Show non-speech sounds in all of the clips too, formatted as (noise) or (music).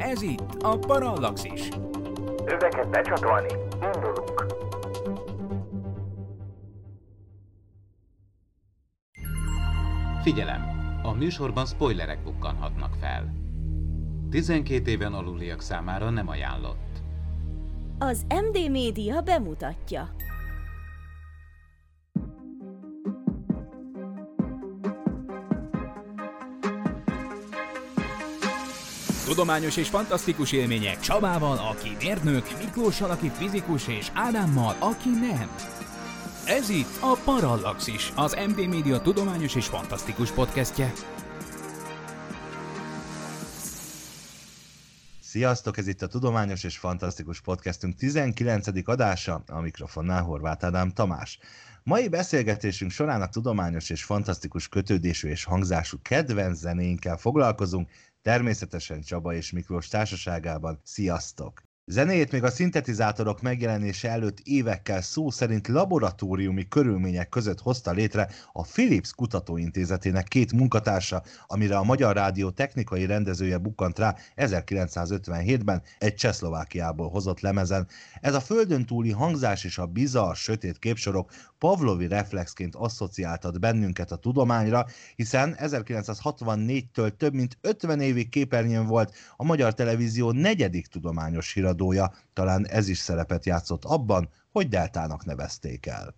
Ez itt a Parallaxis. Öveket becsatolni, indulunk. Figyelem! A műsorban spoilerek bukkanhatnak fel. 12 éven aluliak számára nem ajánlott. Az MD Média bemutatja. Tudományos és fantasztikus élmények Csabával, aki mérnök, Miklóssal, aki fizikus, és Ádámmal, aki nem. Ez itt a Parallaxis, az MD Média tudományos és fantasztikus podcastje. Sziasztok, ez itt a Tudományos és Fantasztikus Podcastünk 19. adása, a mikrofonnál Horváth Ádám Tamás. Mai beszélgetésünk során a tudományos és fantasztikus kötődésű és hangzású kedvenc zenéinkkel foglalkozunk, természetesen Csaba és Miklós társaságában. Sziasztok! Zenéjét még a szintetizátorok megjelenése előtt évekkel szó szerint laboratóriumi körülmények között hozta létre a Philips Kutatóintézetének két munkatársa, amire a Magyar Rádió technikai rendezője bukkant rá 1957-ben egy Csehszlovákiából hozott lemezen. Ez a földön túli hangzás és a bizarr, sötét képsorok Pavlovi reflexként asszociáltat bennünket a tudományra, hiszen 1964-től több mint 50 évig képernyőn volt a Magyar Televízió negyedik tudományos híradója, talán ez is szerepet játszott abban, hogy Deltának nevezték el.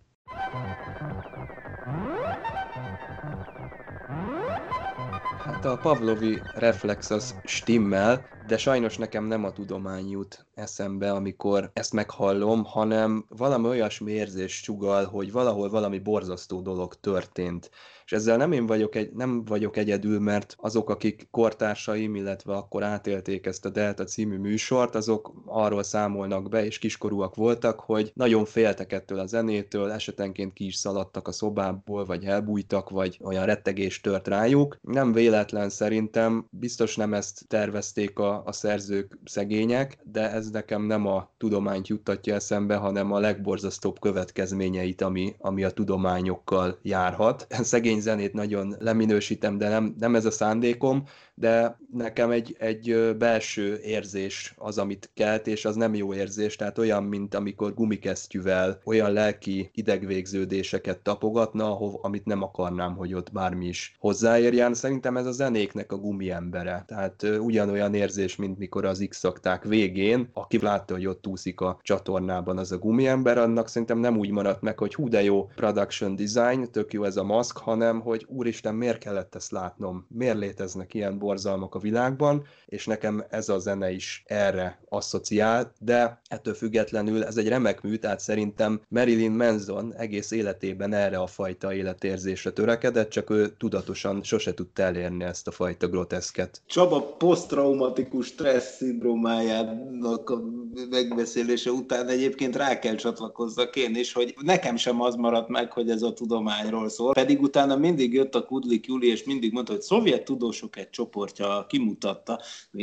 Hát a Pavlovi reflex az stimmel, de sajnos nekem nem a tudomány jut eszembe, amikor ezt meghallom, hanem valami olyasmi érzés sugal, hogy valahol valami borzasztó dolog történt. És ezzel nem én vagyok, egy, nem vagyok egyedül, mert azok, akik kortársaim, illetve akkor átélték ezt a Delta című műsort, azok arról számolnak be, és kiskorúak voltak, hogy nagyon féltek ettől a zenétől, esetenként ki is szaladtak a szobából, vagy elbújtak, vagy olyan rettegés tört rájuk. Nem véletlen szerintem, biztos nem ezt tervezték a, a szerzők szegények, de ez nekem nem a tudományt juttatja eszembe, hanem a legborzasztóbb következményeit, ami, ami a tudományokkal járhat. Szegény zenét nagyon leminősítem, de nem, nem ez a szándékom, de nekem egy, egy belső érzés az, amit kelt, és az nem jó érzés, tehát olyan, mint amikor gumikesztyűvel olyan lelki idegvégződéseket tapogatna, ahov, amit nem akarnám, hogy ott bármi is hozzáérjen. Szerintem ez a zenéknek a gumiembere, tehát ugyanolyan érzés, mint mikor az x végén, aki látta, hogy ott úszik a csatornában az a gumiember, annak szerintem nem úgy maradt meg, hogy hú de jó production design, tök jó ez a maszk, hanem hogy úristen, miért kellett ezt látnom, miért léteznek ilyen borzalmak a világban, és nekem ez a zene is erre asszociál, de ettől függetlenül ez egy remek mű, tehát szerintem Marilyn Manson egész életében erre a fajta életérzésre törekedett, csak ő tudatosan sose tudta elérni ezt a fajta groteszket. Csaba posztraumatikus stressz szindrómájának a megbeszélése után egyébként rá kell csatlakozzak én is, hogy nekem sem az maradt meg, hogy ez a tudományról szól, pedig utána mindig jött a Kudlik Juli, és mindig mondta, hogy szovjet tudósok egy csoportja kimutatta,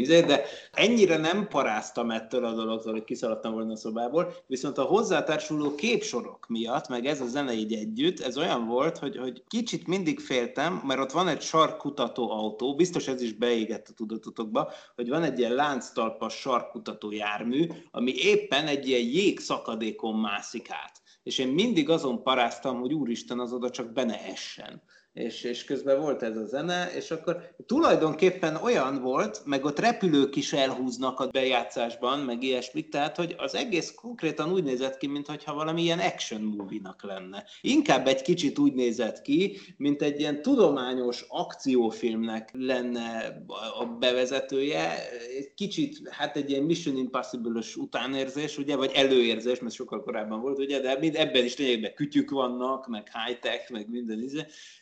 de ennyire nem paráztam ettől a dologtól, hogy kiszaladtam volna a szobából, viszont a hozzátársuló képsorok miatt, meg ez a zene így együtt, ez olyan volt, hogy, hogy kicsit mindig féltem, mert ott van egy sarkkutató autó, biztos ez is beégett a tudatotokba, hogy van egy ilyen lánctalpas sarkkutató jármű, ami éppen egy ilyen jégszakadékon mászik át. És én mindig azon paráztam, hogy úristen, az oda csak be essen és, és közben volt ez a zene, és akkor tulajdonképpen olyan volt, meg ott repülők is elhúznak a bejátszásban, meg ilyesmik, tehát hogy az egész konkrétan úgy nézett ki, mintha valami ilyen action movie-nak lenne. Inkább egy kicsit úgy nézett ki, mint egy ilyen tudományos akciófilmnek lenne a bevezetője, egy kicsit, hát egy ilyen Mission Impossible-os utánérzés, ugye, vagy előérzés, mert sokkal korábban volt, ugye, de mind ebben is lényegben kütyük vannak, meg high-tech, meg minden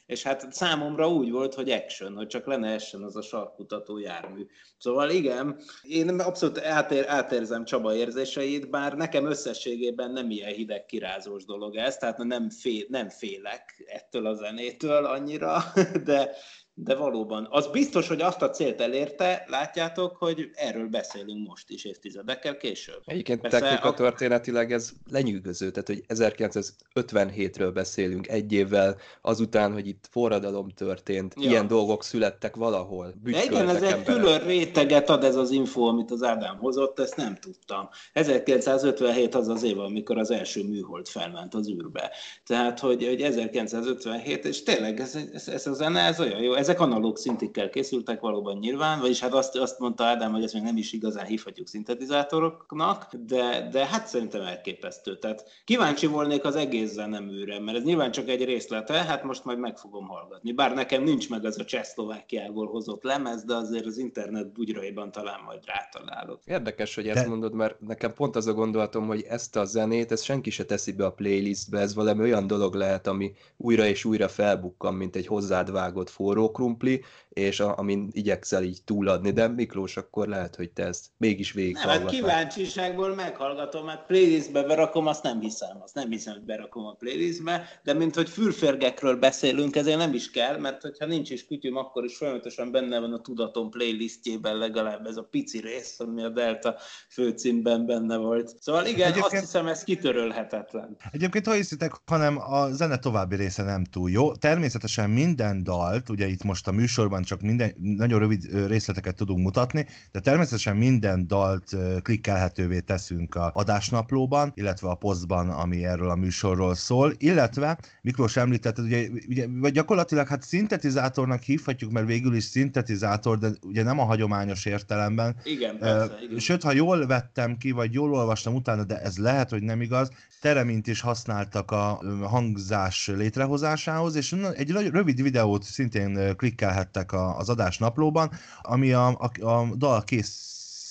és hát számomra úgy volt, hogy action, hogy csak lenne action az a sarkutató jármű. Szóval igen, én abszolút átér, átérzem Csaba érzéseit, bár nekem összességében nem ilyen hideg kirázós dolog ez, tehát nem, fél, nem félek ettől a zenétől annyira, (laughs) de, de valóban. Az biztos, hogy azt a célt elérte, látjátok, hogy erről beszélünk most is évtizedekkel később. Egyébként Persze technika a... történetileg ez lenyűgöző, tehát hogy 1957-ről beszélünk, egy évvel azután, hogy itt forradalom történt, ja. ilyen dolgok születtek valahol. Igen, ez egy külön réteget ad ez az info, amit az Ádám hozott, ezt nem tudtam. 1957 az az év, amikor az első műhold felment az űrbe. Tehát, hogy, hogy 1957, és tényleg ez, ez, ez a zene, ez olyan jó. Ezek analóg szintikkel készültek valóban nyilván, vagyis hát azt, azt mondta Ádám, hogy ezt még nem is igazán hívhatjuk szintetizátoroknak, de, de hát szerintem elképesztő. Tehát kíváncsi volnék az egész zeneműre, mert ez nyilván csak egy részlete, hát most majd meg fogom hallgatni. Bár nekem nincs meg az a Csehszlovákiából hozott lemez, de azért az internet bugyraiban talán majd rátalálok. Érdekes, hogy ezt de... mondod, mert nekem pont az a gondolatom, hogy ezt a zenét, ezt senki se teszi be a playlistbe, ez valami olyan dolog lehet, ami újra és újra felbukkan, mint egy hozzád vágott forró krumpli, és a, amin igyekszel így túladni, de Miklós, akkor lehet, hogy te ezt mégis végig Nem, hát kíváncsiságból meghallgatom, mert playlistbe berakom, azt nem hiszem, azt nem hiszem, hogy berakom a playlistbe, de mint hogy fürférgekről beszélünk, ezért nem is kell, mert hogyha nincs is kütyüm, akkor is folyamatosan benne van a tudatom playlistjében legalább ez a pici rész, ami a Delta főcímben benne volt. Szóval igen, Egyébként... azt hiszem, ez kitörölhetetlen. Egyébként, ha hiszitek, hanem a zene további része nem túl jó. Természetesen minden dalt, ugye itt most a műsorban csak minden, nagyon rövid részleteket tudunk mutatni, de természetesen minden dalt klikkelhetővé teszünk a adásnaplóban, illetve a posztban, ami erről a műsorról szól, illetve Miklós említette, ugye, ugye vagy gyakorlatilag hát szintetizátornak hívhatjuk, mert végül is szintetizátor, de ugye nem a hagyományos értelemben. Igen, persze, igen. Sőt, ha jól vettem ki, vagy jól olvastam utána, de ez lehet, hogy nem igaz, teremint is használtak a hangzás létrehozásához, és egy rövid videót szintén klikkelhettek az adás naplóban, ami a, a, a dal kész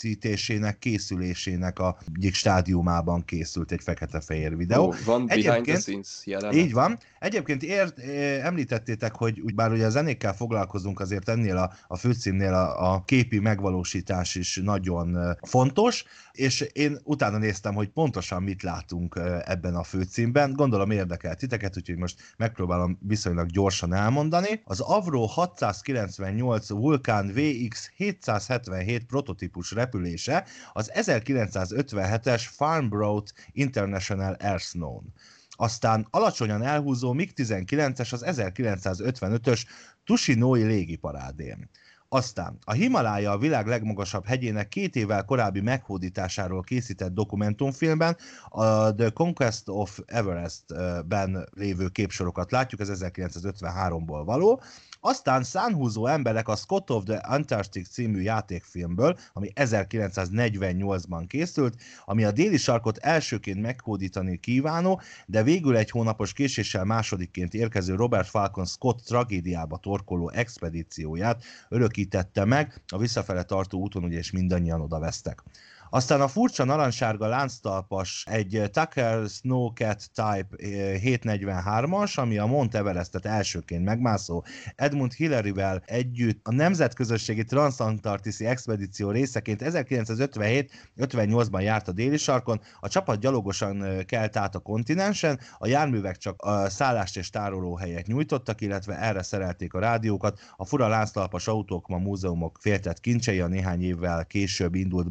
készítésének, készülésének a egyik stádiumában készült egy fekete-fehér videó. Oh, van behind the scenes jelenet. Így van. Egyébként ért, említettétek, hogy úgy bár ugye a zenékkel foglalkozunk, azért ennél a, a főcímnél a, a képi megvalósítás is nagyon fontos, és én utána néztem, hogy pontosan mit látunk ebben a főcímben. Gondolom érdekel titeket, úgyhogy most megpróbálom viszonylag gyorsan elmondani. Az Avro 698 Vulcan VX 777 prototípus repülése az 1957-es Farnborough International Air Snow. Aztán alacsonyan elhúzó MiG-19-es az 1955-ös Tushinoi légiparádén. Aztán a Himalája a világ legmagasabb hegyének két évvel korábbi meghódításáról készített dokumentumfilmben a The Conquest of Everest-ben lévő képsorokat látjuk, ez 1953-ból való, aztán szánhúzó emberek a Scott of the Antarctic című játékfilmből, ami 1948-ban készült, ami a déli sarkot elsőként meghódítani kívánó, de végül egy hónapos késéssel másodikként érkező Robert Falcon Scott tragédiába torkoló expedícióját örökítette meg, a visszafele tartó úton ugye és mindannyian oda vesztek. Aztán a furcsa narancssárga lánctalpas egy Tucker Snowcat Type 743-as, eh, ami a Mount Everestet elsőként megmászó Edmund Hillary-vel együtt a nemzetközösségi transzantarktiszi expedíció részeként 1957-58-ban járt a déli sarkon, a csapat gyalogosan eh, kelt át a kontinensen, a járművek csak a szállást és tárolóhelyet nyújtottak, illetve erre szerelték a rádiókat, a fura lánctalpas autók ma múzeumok féltett kincsei, a néhány évvel később indult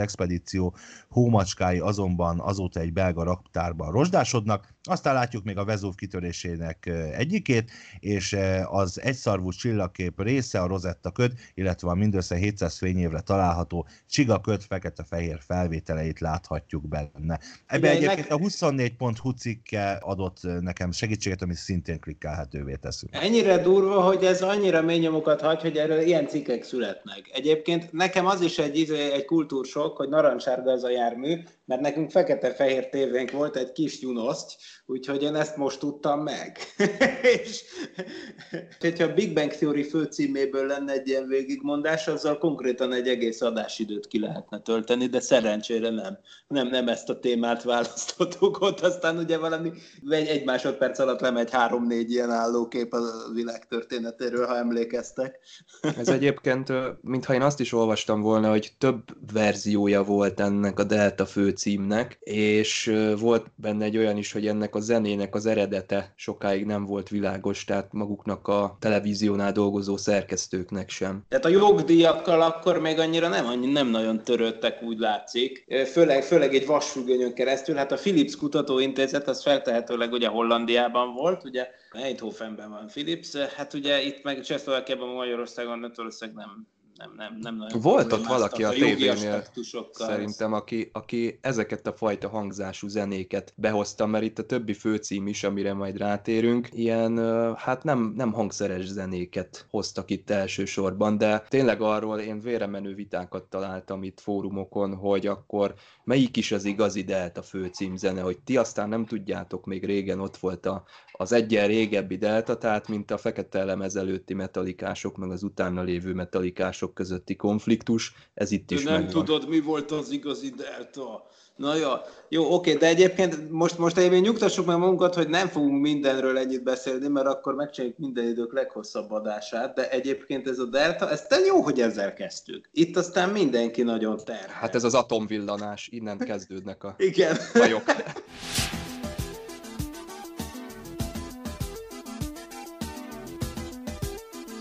expedíció hómacskái azonban azóta egy belga raktárban rozsdásodnak, aztán látjuk még a Vezúv kitörésének egyikét, és az egyszarvú csillagkép része a Rosetta köd, illetve a mindössze 700 fényévre található csiga köd fekete-fehér felvételeit láthatjuk benne. Ebben egyébként a 24.hu cikke adott nekem segítséget, amit szintén klikkelhetővé teszünk. Ennyire durva, hogy ez annyira mély nyomokat hagy, hogy erről ilyen cikkek születnek. Egyébként nekem az is egy, izé, egy kultúrsok, hogy narancssárga ez a jármű, mert nekünk fekete-fehér tévénk volt, egy kis Junoszt, úgyhogy én ezt most tudtam meg. (laughs) és hogyha a Big Bang Theory főcíméből lenne egy ilyen végigmondás, azzal konkrétan egy egész adásidőt ki lehetne tölteni, de szerencsére nem. Nem, nem ezt a témát választottuk ott, aztán ugye valami egy, egy másodperc alatt lemegy három-négy ilyen állókép a világ történetéről, ha emlékeztek. Ez egyébként, mintha én azt is olvastam volna, hogy több verzió verziója volt ennek a Delta főcímnek, és volt benne egy olyan is, hogy ennek a zenének az eredete sokáig nem volt világos, tehát maguknak a televíziónál dolgozó szerkesztőknek sem. Tehát a jogdíjakkal akkor még annyira nem, annyi, nem nagyon törődtek, úgy látszik. Főleg, főleg egy vasfüggönyön keresztül. Hát a Philips Kutatóintézet az feltehetőleg ugye Hollandiában volt, ugye Eindhovenben van Philips, hát ugye itt meg Csehszlovákiában, Magyarországon, Magyarország nem, nem, nem, nem nagyon Volt ott valaki a tévénél, szerintem, aki, aki ezeket a fajta hangzású zenéket behozta, mert itt a többi főcím is, amire majd rátérünk, ilyen, hát nem, nem hangszeres zenéket hoztak itt elsősorban, de tényleg arról én véremenő vitákat találtam itt fórumokon, hogy akkor melyik is az igazi Delta főcímzene, hogy ti aztán nem tudjátok, még régen ott volt a, az egyen régebbi Delta, tehát mint a fekete elemez előtti metalikások, meg az utána lévő metalikások közötti konfliktus, ez itt is Nem megvan. tudod, mi volt az igazi Delta. Na jó, jó, oké, de egyébként most, most egyébként nyugtassuk meg magunkat, hogy nem fogunk mindenről ennyit beszélni, mert akkor megcsináljuk minden idők leghosszabb adását, de egyébként ez a Delta, ez te jó, hogy ezzel kezdtük. Itt aztán mindenki nagyon terhel. Hát ez az atomvillanás, innen kezdődnek a Igen. bajok. (laughs)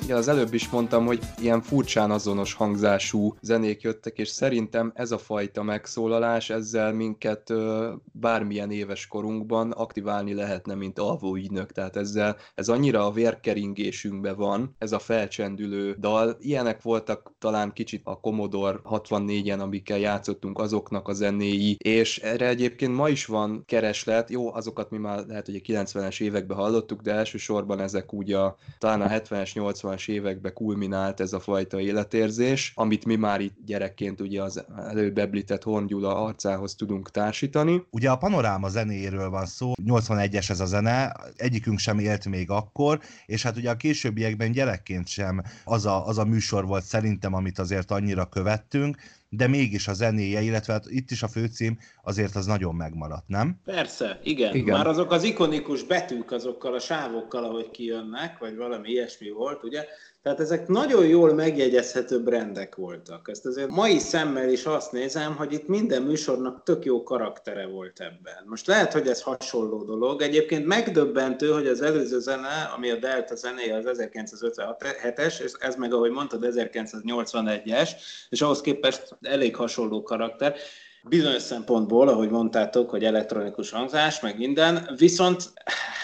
Igen, az előbb is mondtam, hogy ilyen furcsán azonos hangzású zenék jöttek, és szerintem ez a fajta megszólalás ezzel minket ö, bármilyen éves korunkban aktiválni lehetne, mint alvó ügynök. Tehát ezzel ez annyira a vérkeringésünkben van, ez a felcsendülő dal. Ilyenek voltak talán kicsit a Commodore 64-en, amikkel játszottunk, azoknak a zenéi, és erre egyébként ma is van kereslet. Jó, azokat mi már lehet, hogy a 90-es években hallottuk, de elsősorban ezek úgy a, talán a 70-es, 80-as években kulminált ez a fajta életérzés, amit mi már itt gyerekként ugye az előbb említett Horn Gyula arcához tudunk társítani. Ugye a panoráma zenéről van szó, 81-es ez a zene, egyikünk sem élt még akkor, és hát ugye a későbbiekben gyerekként sem az a, az a műsor volt szerintem, amit azért annyira követtünk, de mégis a zenéje, illetve hát itt is a főcím azért az nagyon megmaradt, nem? Persze, igen. Igen. igen. Már azok az ikonikus betűk azokkal a sávokkal, ahogy kijönnek, vagy valami ilyesmi volt, ugye? Tehát ezek nagyon jól megjegyezhető brendek voltak. Ezt azért mai szemmel is azt nézem, hogy itt minden műsornak tök jó karaktere volt ebben. Most lehet, hogy ez hasonló dolog. Egyébként megdöbbentő, hogy az előző zene, ami a Delta zenéje az 1957-es, és ez meg, ahogy mondtad, 1981-es, és ahhoz képest elég hasonló karakter. Bizonyos szempontból, ahogy mondtátok, hogy elektronikus hangzás, meg minden, viszont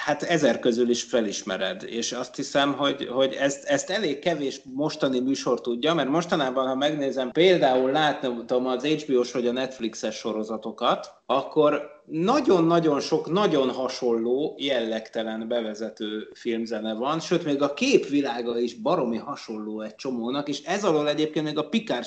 hát ezer közül is felismered, és azt hiszem, hogy, hogy ezt, ezt elég kevés mostani műsor tudja, mert mostanában, ha megnézem, például láttam az HBO-s vagy a Netflixes sorozatokat, akkor nagyon-nagyon sok, nagyon hasonló, jellegtelen bevezető filmzene van, sőt, még a képvilága is baromi hasonló egy csomónak, és ez alól egyébként még a Picard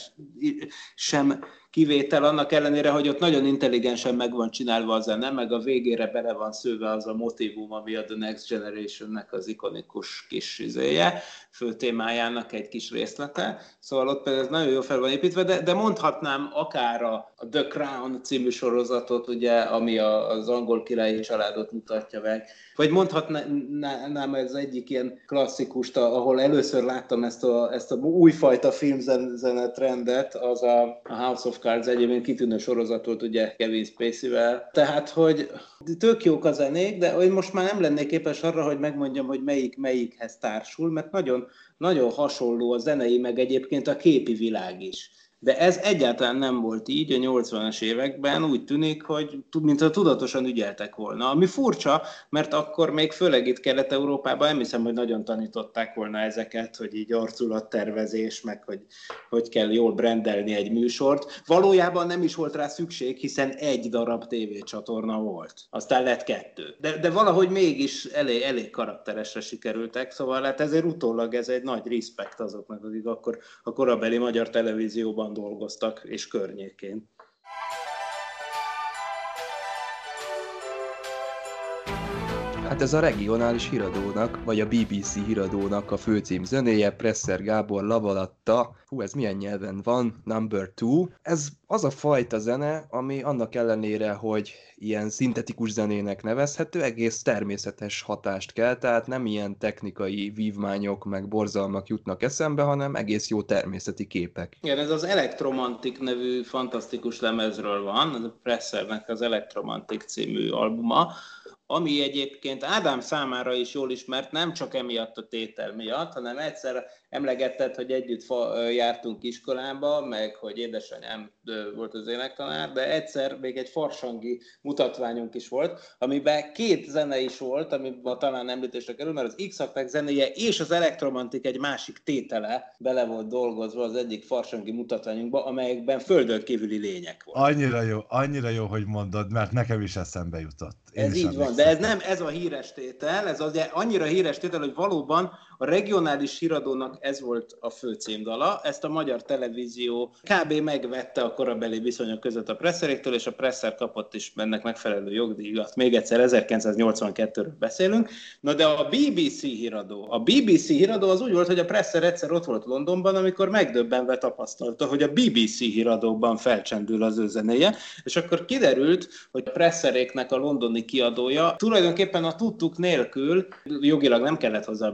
sem kivétel, annak ellenére, hogy ott nagyon intelligensen meg van csinálva a zene, meg a végére bele van szőve az a motivum, ami a The Next Generation-nek az ikonikus kis izéje, fő témájának egy kis részlete. Szóval ott például ez nagyon jó fel van építve, de, de mondhatnám akár a, a The Crown című sorozatot, ugye, ami a, az angol királyi családot mutatja meg, vagy mondhatnám ez egyik ilyen klasszikust, ahol először láttam ezt a, ezt a újfajta filmzene trendet, az a, House of Cards egyébként kitűnő sorozat volt, ugye Kevin Spacey-vel. Tehát, hogy tök jók a zenék, de hogy most már nem lennék képes arra, hogy megmondjam, hogy melyik melyikhez társul, mert nagyon, nagyon hasonló a zenei, meg egyébként a képi világ is. De ez egyáltalán nem volt így a 80-as években, úgy tűnik, hogy mintha tudatosan ügyeltek volna. Ami furcsa, mert akkor még főleg itt Kelet-Európában nem hiszem, hogy nagyon tanították volna ezeket, hogy így arculattervezés, meg hogy hogy kell jól brendelni egy műsort. Valójában nem is volt rá szükség, hiszen egy darab tévécsatorna volt. Aztán lett kettő. De, de valahogy mégis elég, elég karakteresre sikerültek, szóval hát ezért utólag ez egy nagy respekt azoknak, akik akkor a korabeli magyar televízióban dolgoztak, és környékén. Hát ez a regionális híradónak, vagy a BBC híradónak a főcím zenéje, Presser Gábor Lavalatta, hú, ez milyen nyelven van, number two. Ez az a fajta zene, ami annak ellenére, hogy ilyen szintetikus zenének nevezhető, egész természetes hatást kell, tehát nem ilyen technikai vívmányok meg borzalmak jutnak eszembe, hanem egész jó természeti képek. Igen, ez az Electromantic nevű fantasztikus lemezről van, a Pressernek az Electromantic című albuma, ami egyébként Ádám számára is jól ismert, nem csak emiatt a tétel miatt, hanem egyszer emlegetted, hogy együtt jártunk iskolába, meg hogy édesanyám volt az énektanár, de egyszer még egy farsangi mutatványunk is volt, amiben két zene is volt, ami talán említésre kerül, mert az x zenéje és az elektromantik egy másik tétele bele volt dolgozva az egyik farsangi mutatványunkba, amelyekben földön kívüli lények volt. Annyira jó, annyira jó, hogy mondod, mert nekem is eszembe jutott. Én ez így van, de ez nem ez a híres tétel, ez az annyira híres tétel, hogy valóban a regionális híradónak ez volt a fő címdala, ezt a magyar televízió kb. megvette a korabeli viszonyok között a presszeréktől, és a presser kapott is ennek megfelelő jogdíjat. Még egyszer 1982-ről beszélünk. Na de a BBC híradó, a BBC híradó az úgy volt, hogy a presser egyszer ott volt Londonban, amikor megdöbbenve tapasztalta, hogy a BBC híradóban felcsendül az ő zenéje, és akkor kiderült, hogy a presseréknek a londoni kiadója tulajdonképpen a tudtuk nélkül, jogilag nem kellett hozzá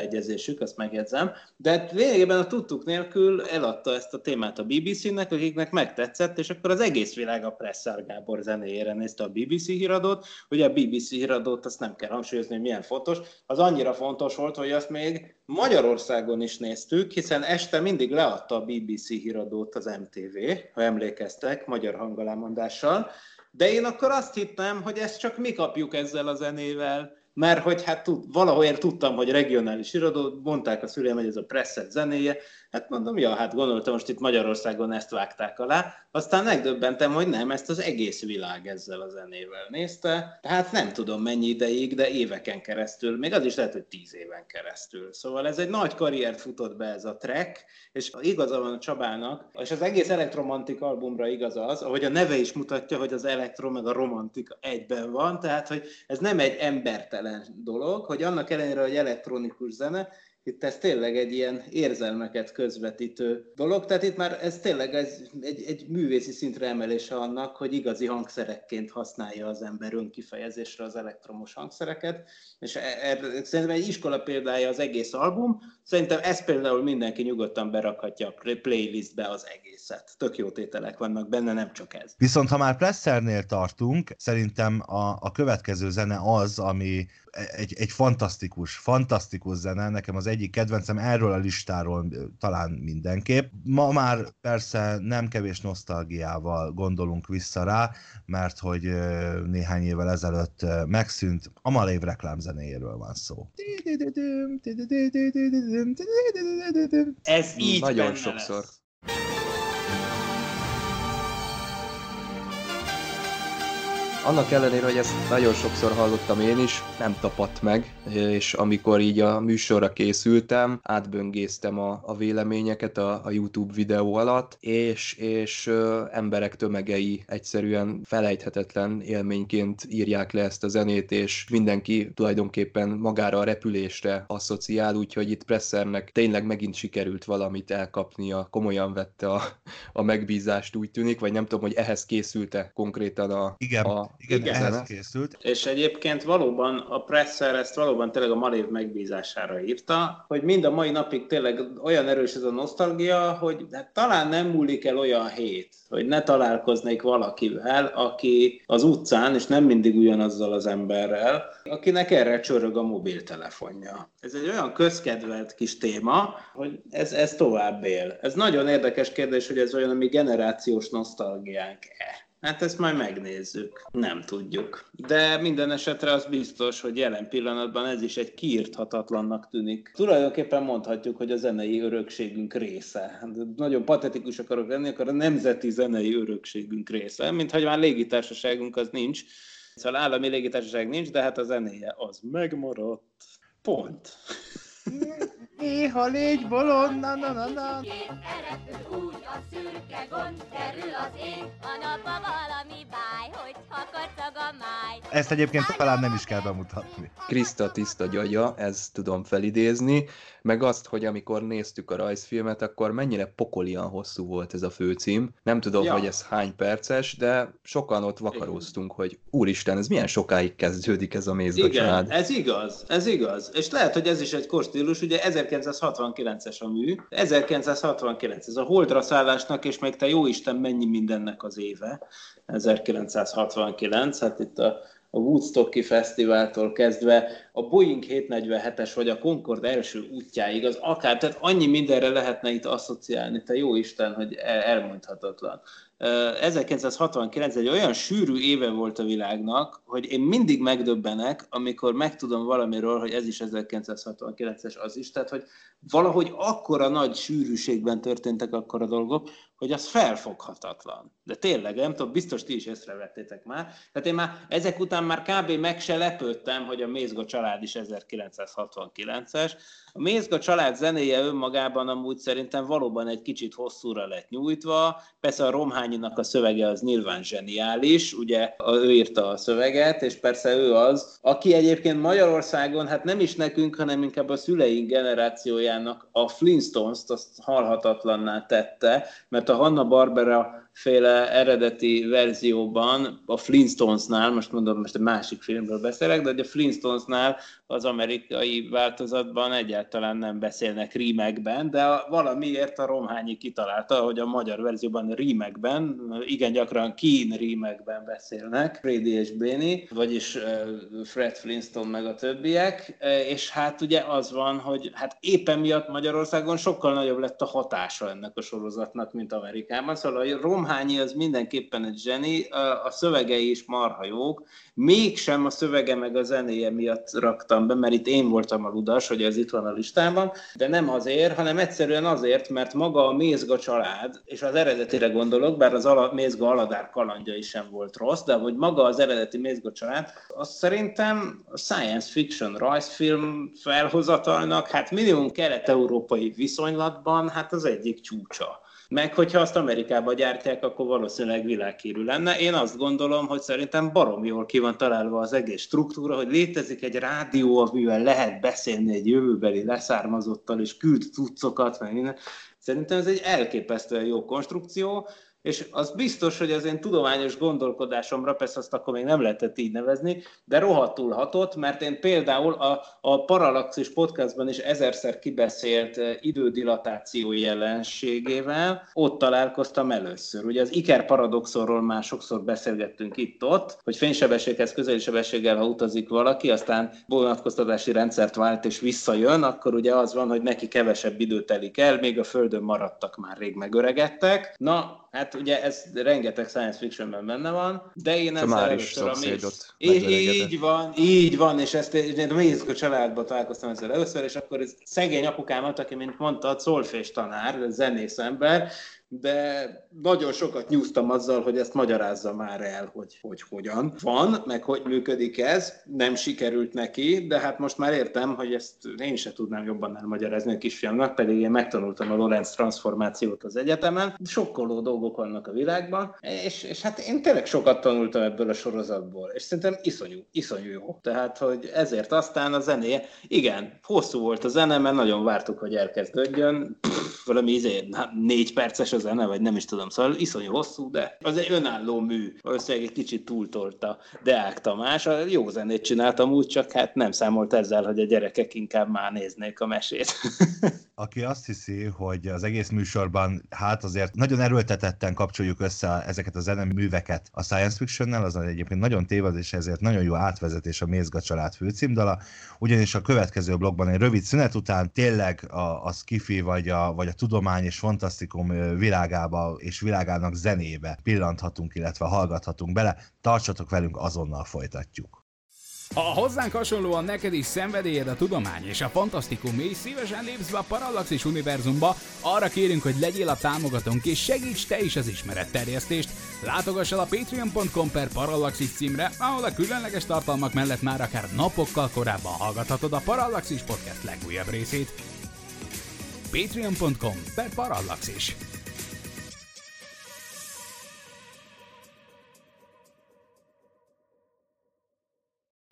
beleegyezésük, azt megjegyzem, de hát lényegében a tudtuk nélkül eladta ezt a témát a BBC-nek, akiknek megtetszett, és akkor az egész világ a Presser Gábor zenéjére nézte a BBC híradót. Ugye a BBC híradót azt nem kell hangsúlyozni, hogy milyen fontos. Az annyira fontos volt, hogy azt még Magyarországon is néztük, hiszen este mindig leadta a BBC híradót az MTV, ha emlékeztek, magyar hangalámondással. De én akkor azt hittem, hogy ezt csak mi kapjuk ezzel a zenével, mert hogy hát tud, valahogy tudtam, hogy regionális irodó, mondták a szüleim, hogy ez a presszet zenéje, Hát mondom, ja, hát gondoltam, most itt Magyarországon ezt vágták alá. Aztán megdöbbentem, hogy nem, ezt az egész világ ezzel a zenével nézte. Tehát nem tudom mennyi ideig, de éveken keresztül, még az is lehet, hogy tíz éven keresztül. Szóval ez egy nagy karriert futott be ez a track, és igaza van a Csabának, és az egész elektromantik albumra igaz az, ahogy a neve is mutatja, hogy az elektro meg a romantika egyben van, tehát hogy ez nem egy embertelen dolog, hogy annak ellenére, hogy elektronikus zene, itt ez tényleg egy ilyen érzelmeket közvetítő dolog, tehát itt már ez tényleg ez egy, egy művészi szintre emelése annak, hogy igazi hangszerekként használja az ember önkifejezésre az elektromos hangszereket, és er, er, szerintem egy iskola példája az egész album, szerintem ezt például mindenki nyugodtan berakhatja a playlistbe az egészet. Tök jó tételek vannak benne, nem csak ez. Viszont ha már Pressernél tartunk, szerintem a, a következő zene az, ami egy, egy fantasztikus, fantasztikus zene, nekem az egyik kedvencem erről a listáról talán mindenképp. Ma már persze nem kevés nosztalgiával gondolunk vissza rá, mert hogy néhány évvel ezelőtt megszűnt, a Malév reklámzenéjéről van szó. Ez így Nagyon sokszor. Lesz. Annak ellenére, hogy ezt nagyon sokszor hallottam én is, nem tapadt meg, és amikor így a műsorra készültem, átböngésztem a, a véleményeket a, a YouTube videó alatt, és, és ö, emberek tömegei egyszerűen felejthetetlen élményként írják le ezt a zenét, és mindenki tulajdonképpen magára a repülésre asszociál, úgyhogy itt Pressernek tényleg megint sikerült valamit elkapnia, komolyan vette a, a megbízást, úgy tűnik, vagy nem tudom, hogy ehhez készülte konkrétan a, Igen. a igen, igen, ehhez készült. És egyébként valóban a Presser ezt valóban tényleg a Malév megbízására írta, hogy mind a mai napig tényleg olyan erős ez a nosztalgia, hogy hát talán nem múlik el olyan hét, hogy ne találkoznék valakivel, aki az utcán, és nem mindig ugyanazzal az emberrel, akinek erre csörög a mobiltelefonja. Ez egy olyan közkedvelt kis téma, hogy ez, ez tovább él. Ez nagyon érdekes kérdés, hogy ez olyan, ami generációs nosztalgiánk-e. Hát ezt majd megnézzük. Nem tudjuk. De minden esetre az biztos, hogy jelen pillanatban ez is egy kiírthatatlannak tűnik. Tulajdonképpen mondhatjuk, hogy a zenei örökségünk része. Hát nagyon patetikus akarok lenni, akkor a nemzeti zenei örökségünk része. Mint hogy már légitársaságunk az nincs. Szóval állami légitársaság nincs, de hát a zenéje az megmaradt. Pont. Néha légy bolond, na na na na. Úgy a szürke gond, kerül az ég, a napba valami báj, hogyha kacag a máj. Ezt egyébként talán nem is kell bemutatni. Krista tiszta gyagya, ezt tudom felidézni, meg azt, hogy amikor néztük a rajzfilmet, akkor mennyire pokolian hosszú volt ez a főcím. Nem tudom, Ja. hogy ez hány perces, de sokan ott vakaróztunk, hogy úristen, ez milyen sokáig kezdődik ez a mézga Igen, ez igaz, ez igaz. És lehet, hogy ez is egy korstílus, ugye 1969-es a mű, 1969, ez a holdra szállásnak, és meg te jó Isten mennyi mindennek az éve, 1969, hát itt a, a Woodstocki Fesztiváltól kezdve a Boeing 747-es vagy a Concorde első útjáig, az akár, tehát annyi mindenre lehetne itt asszociálni, te jó Isten, hogy el- elmondhatatlan. Ö, 1969 egy olyan sűrű éve volt a világnak, hogy én mindig megdöbbenek, amikor megtudom valamiről, hogy ez is 1969-es az is, tehát hogy valahogy akkora nagy sűrűségben történtek akkor a dolgok, hogy az felfoghatatlan. De tényleg, nem tudom, biztos ti is észrevettétek már. Tehát én már ezek után már kb. meg se lepődtem, hogy a Mézga család is 1969-es. A Mézga család zenéje önmagában amúgy szerintem valóban egy kicsit hosszúra lett nyújtva. Persze a Romhányinak a szövege az nyilván zseniális, ugye ő írta a szöveget, és persze ő az, aki egyébként Magyarországon, hát nem is nekünk, hanem inkább a szüleink generációjának a Flintstones-t azt halhatatlanná tette, mert a Hanna-Barbera féle eredeti verzióban a Flintstonesnál, most mondom, most egy másik filmről beszélek, de a Flintstonesnál az amerikai változatban egyáltalán nem beszélnek rímekben, de a, valamiért a Romhányi kitalálta, hogy a magyar verzióban rímekben, igen gyakran kín rímekben beszélnek, Freddy és Béni, vagyis Fred Flintstone meg a többiek, és hát ugye az van, hogy hát éppen miatt Magyarországon sokkal nagyobb lett a hatása ennek a sorozatnak, mint Amerikában, szóval a Romhányi az mindenképpen egy zseni, a, szövegei is marha jók, mégsem a szövege meg a zenéje miatt raktam be, mert itt én voltam a ludas, hogy ez itt van a listában, de nem azért, hanem egyszerűen azért, mert maga a Mézga család, és az eredetire gondolok, bár az ala, Mézga Aladár kalandja is sem volt rossz, de hogy maga az eredeti Mézga család, az szerintem a science fiction rajzfilm felhozatalnak, hát minimum kelet-európai viszonylatban, hát az egyik csúcsa. Meg hogyha azt Amerikába gyártják, akkor valószínűleg világhírű lenne. Én azt gondolom, hogy szerintem barom jól ki van találva az egész struktúra, hogy létezik egy rádió, amivel lehet beszélni egy jövőbeli leszármazottal, és küld cuccokat, meg. Szerintem ez egy elképesztően jó konstrukció, és az biztos, hogy az én tudományos gondolkodásomra, persze azt akkor még nem lehetett így nevezni, de rohadtul hatott, mert én például a, a Parallaxis podcastban is ezerszer kibeszélt eh, idődilatáció jelenségével ott találkoztam először. Ugye az Iker paradoxonról már sokszor beszélgettünk itt-ott, hogy fénysebességhez közeli sebességgel, ha utazik valaki, aztán vonatkoztatási rendszert vált és visszajön, akkor ugye az van, hogy neki kevesebb idő telik el, még a Földön maradtak már rég megöregedtek. Na, hát ugye ez rengeteg science fictionben benne van, de én ezzel már is először. Így, így van, így van, és ezt én a Mézga családba találkoztam ezzel először, és akkor ez szegény apukámat, aki, mint mondta, szolfés tanár, zenész ember, de nagyon sokat nyúztam azzal, hogy ezt magyarázza már el, hogy, hogy hogyan van, meg hogy működik ez. Nem sikerült neki, de hát most már értem, hogy ezt én se tudnám jobban elmagyarázni a kisfiamnak, pedig én megtanultam a Lorentz transformációt az egyetemen. Sokkoló dolgok vannak a világban, és, és hát én tényleg sokat tanultam ebből a sorozatból, és szerintem iszonyú, iszonyú jó. Tehát, hogy ezért aztán a zenéje, igen, hosszú volt a zene, mert nagyon vártuk, hogy elkezdődjön. Pff, valami izé, négy perces a zene, vagy nem is tudom, szóval iszonyú hosszú, de az egy önálló mű. Valószínűleg egy kicsit túltolta Deák Tamás. A jó zenét csináltam úgy, csak hát nem számolt ezzel, hogy a gyerekek inkább már néznék a mesét. (laughs) Aki azt hiszi, hogy az egész műsorban hát azért nagyon erőltetetten kapcsoljuk össze ezeket a zeneműveket a science fictionnel, az egyébként nagyon téved, és ezért nagyon jó átvezetés a Mézga család főcímdala, ugyanis a következő blogban egy rövid szünet után tényleg a, a skifi vagy a, vagy a tudomány és fantasztikum világába és világának zenébe pillanthatunk, illetve hallgathatunk bele. Tartsatok velünk, azonnal folytatjuk. Ha hozzánk hasonlóan neked is szenvedélyed a tudomány és a fantasztikum, és szívesen lépsz be a Parallaxis univerzumba, arra kérünk, hogy legyél a támogatónk és segíts te is az ismeretterjesztést. Látogass el a patreon.com per Parallaxis címre, ahol a különleges tartalmak mellett már akár napokkal korábban hallgathatod a Parallaxis podcast legújabb részét. patreon.com per Parallaxis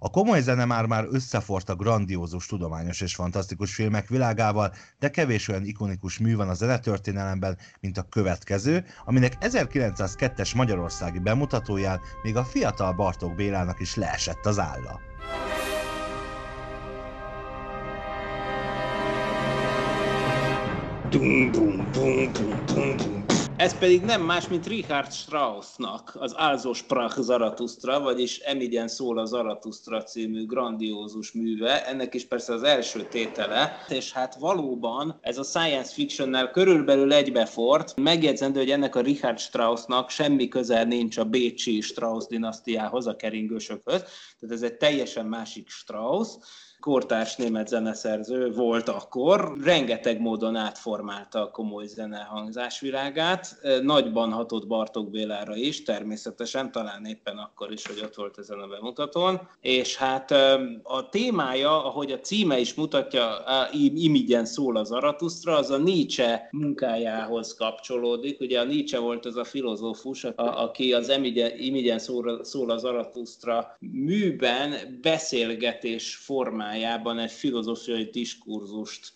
A komoly zene már-már összefort a grandiózus, tudományos és fantasztikus filmek világával, de kevés olyan ikonikus mű van a zenetörténelemben, mint a következő, aminek 1902-es magyarországi bemutatóján még a fiatal Bartók Bélának is leesett az álla. Dum, dum, dum, dum, dum, dum. Ez pedig nem más, mint Richard Straussnak az Also sprach vagyis Emigyen szól a Zarathustra című grandiózus műve. Ennek is persze az első tétele, és hát valóban ez a science fictionnel körülbelül egybefort. Megjegyzendő, hogy ennek a Richard Straussnak semmi közel nincs a Bécsi Strauss dinasztiához, a keringősökhöz, tehát ez egy teljesen másik Strauss kortárs német zeneszerző volt akkor, rengeteg módon átformálta a komoly zene hangzásvilágát, nagyban hatott Bartók Bélára is, természetesen, talán éppen akkor is, hogy ott volt ezen a bemutatón, és hát a témája, ahogy a címe is mutatja, imigyen szól az Aratusztra, az a Nietzsche munkájához kapcsolódik, ugye a Nietzsche volt az a filozófus, aki az imigyen szól az Aratusztra műben beszélgetés formál formájában egy filozófiai diskurzust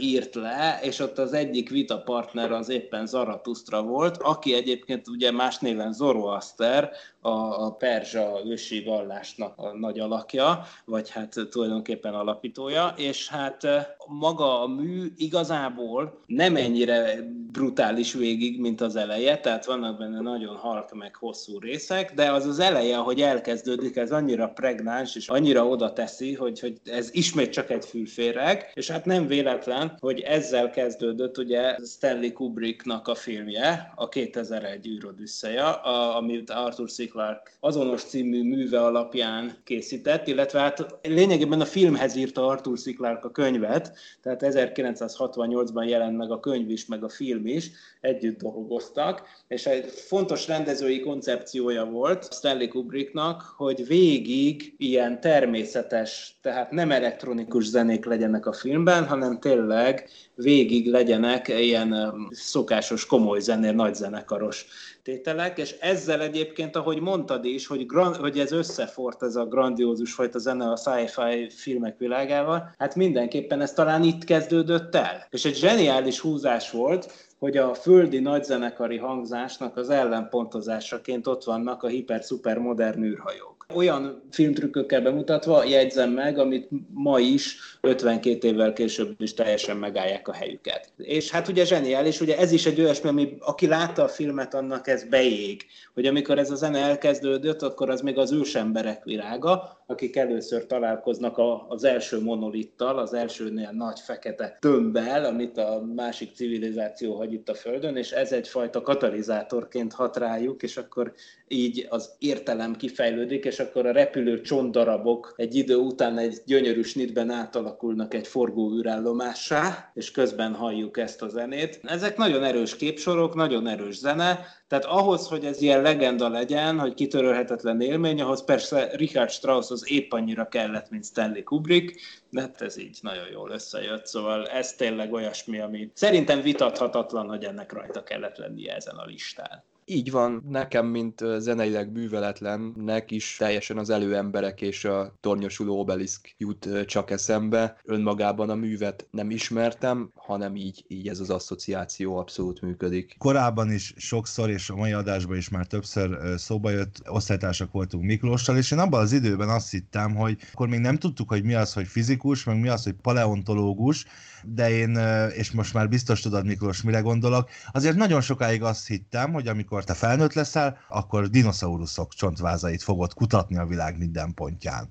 írt le, és ott az egyik vita partner az éppen Zaratusztra volt, aki egyébként ugye más néven Zoroaster, a, a perzsa ősi vallásnak a nagy alakja, vagy hát tulajdonképpen alapítója, és hát maga a mű igazából nem ennyire brutális végig, mint az eleje, tehát vannak benne nagyon halk meg hosszú részek, de az az eleje, ahogy elkezdődik, ez annyira pregnáns, és annyira oda teszi, hogy, hogy ez ismét csak egy fülféreg, és hát nem véletlen, hogy ezzel kezdődött ugye Stanley Kubricknak a filmje, a 2001 űrodüsszeja, amit Arthur C. Clarke azonos című műve alapján készített, illetve hát lényegében a filmhez írta Arthur C. Clarke a könyvet, tehát 1968-ban jelent meg a könyv is, meg a film is, együtt dolgoztak, és egy fontos rendezői koncepciója volt Stanley Kubricknak, hogy végig ilyen természetes, tehát nem elektronikus zenék legyenek a filmben, hanem tényleg végig legyenek ilyen szokásos komoly zenér, nagy zenekaros tételek, és ezzel egyébként, ahogy mondtad is, hogy, grand, hogy ez összefort ez a grandiózus fajta zene a sci-fi filmek világával, hát mindenképpen ez talán itt kezdődött el. És egy zseniális húzás volt, hogy a földi nagyzenekari hangzásnak az ellenpontozásaként ott vannak a hiper-szuper modern űrhajók olyan filmtrükkökkel bemutatva jegyzem meg, amit ma is, 52 évvel később is teljesen megállják a helyüket. És hát ugye zseniális, ugye ez is egy olyasmi, ami aki látta a filmet, annak ez beég, hogy amikor ez a zene elkezdődött, akkor az még az ősemberek világa, akik először találkoznak a, az első monolittal, az elsőnél nagy fekete tömbbel, amit a másik civilizáció hagy itt a Földön, és ez egyfajta katalizátorként hat rájuk, és akkor így az értelem kifejlődik, és akkor a repülő csontdarabok egy idő után egy gyönyörű snitben átalakulnak egy forgó űrállomássá, és közben halljuk ezt a zenét. Ezek nagyon erős képsorok, nagyon erős zene, tehát ahhoz, hogy ez ilyen legenda legyen, hogy kitörölhetetlen élmény, ahhoz persze Richard Strauss az épp annyira kellett, mint Stanley Kubrick, de hát ez így nagyon jól összejött, szóval ez tényleg olyasmi, ami szerintem vitathatatlan, hogy ennek rajta kellett lennie ezen a listán. Így van, nekem, mint zeneileg műveletlennek is teljesen az előemberek és a tornyosuló obeliszk jut csak eszembe. Önmagában a művet nem ismertem, hanem így, így ez az asszociáció abszolút működik. Korábban is sokszor, és a mai adásban is már többször szóba jött, osztálytársak voltunk Miklóssal, és én abban az időben azt hittem, hogy akkor még nem tudtuk, hogy mi az, hogy fizikus, meg mi az, hogy paleontológus, de én, és most már biztos tudod, Miklós, mire gondolok, azért nagyon sokáig azt hittem, hogy amikor te felnőtt leszel, akkor dinoszauruszok csontvázait fogod kutatni a világ minden pontján.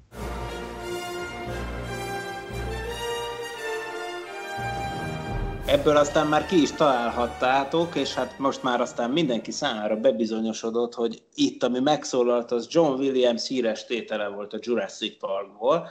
Ebből aztán már ki is találhattátok, és hát most már aztán mindenki számára bebizonyosodott, hogy itt, ami megszólalt, az John Williams híres tétele volt a Jurassic Parkból,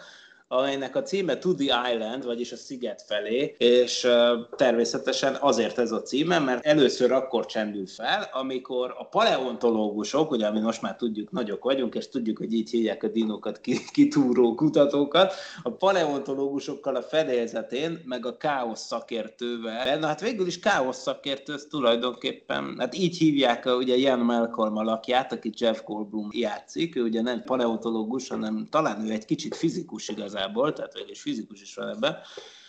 amelynek a címe To the Island, vagyis a sziget felé, és természetesen azért ez a címe, mert először akkor csendül fel, amikor a paleontológusok, ugye ami most már tudjuk, nagyok vagyunk, és tudjuk, hogy így hívják a dinókat, kitúró kutatókat, a paleontológusokkal a fedélzetén, meg a káosz szakértővel, na hát végül is káosz szakértő, ez tulajdonképpen, hát így hívják a, ugye Ian Malcolm alakját, aki Jeff Goldblum játszik, ő ugye nem paleontológus, hanem talán ő egy kicsit fizikus igazából, tehát végül is fizikus is van ebben,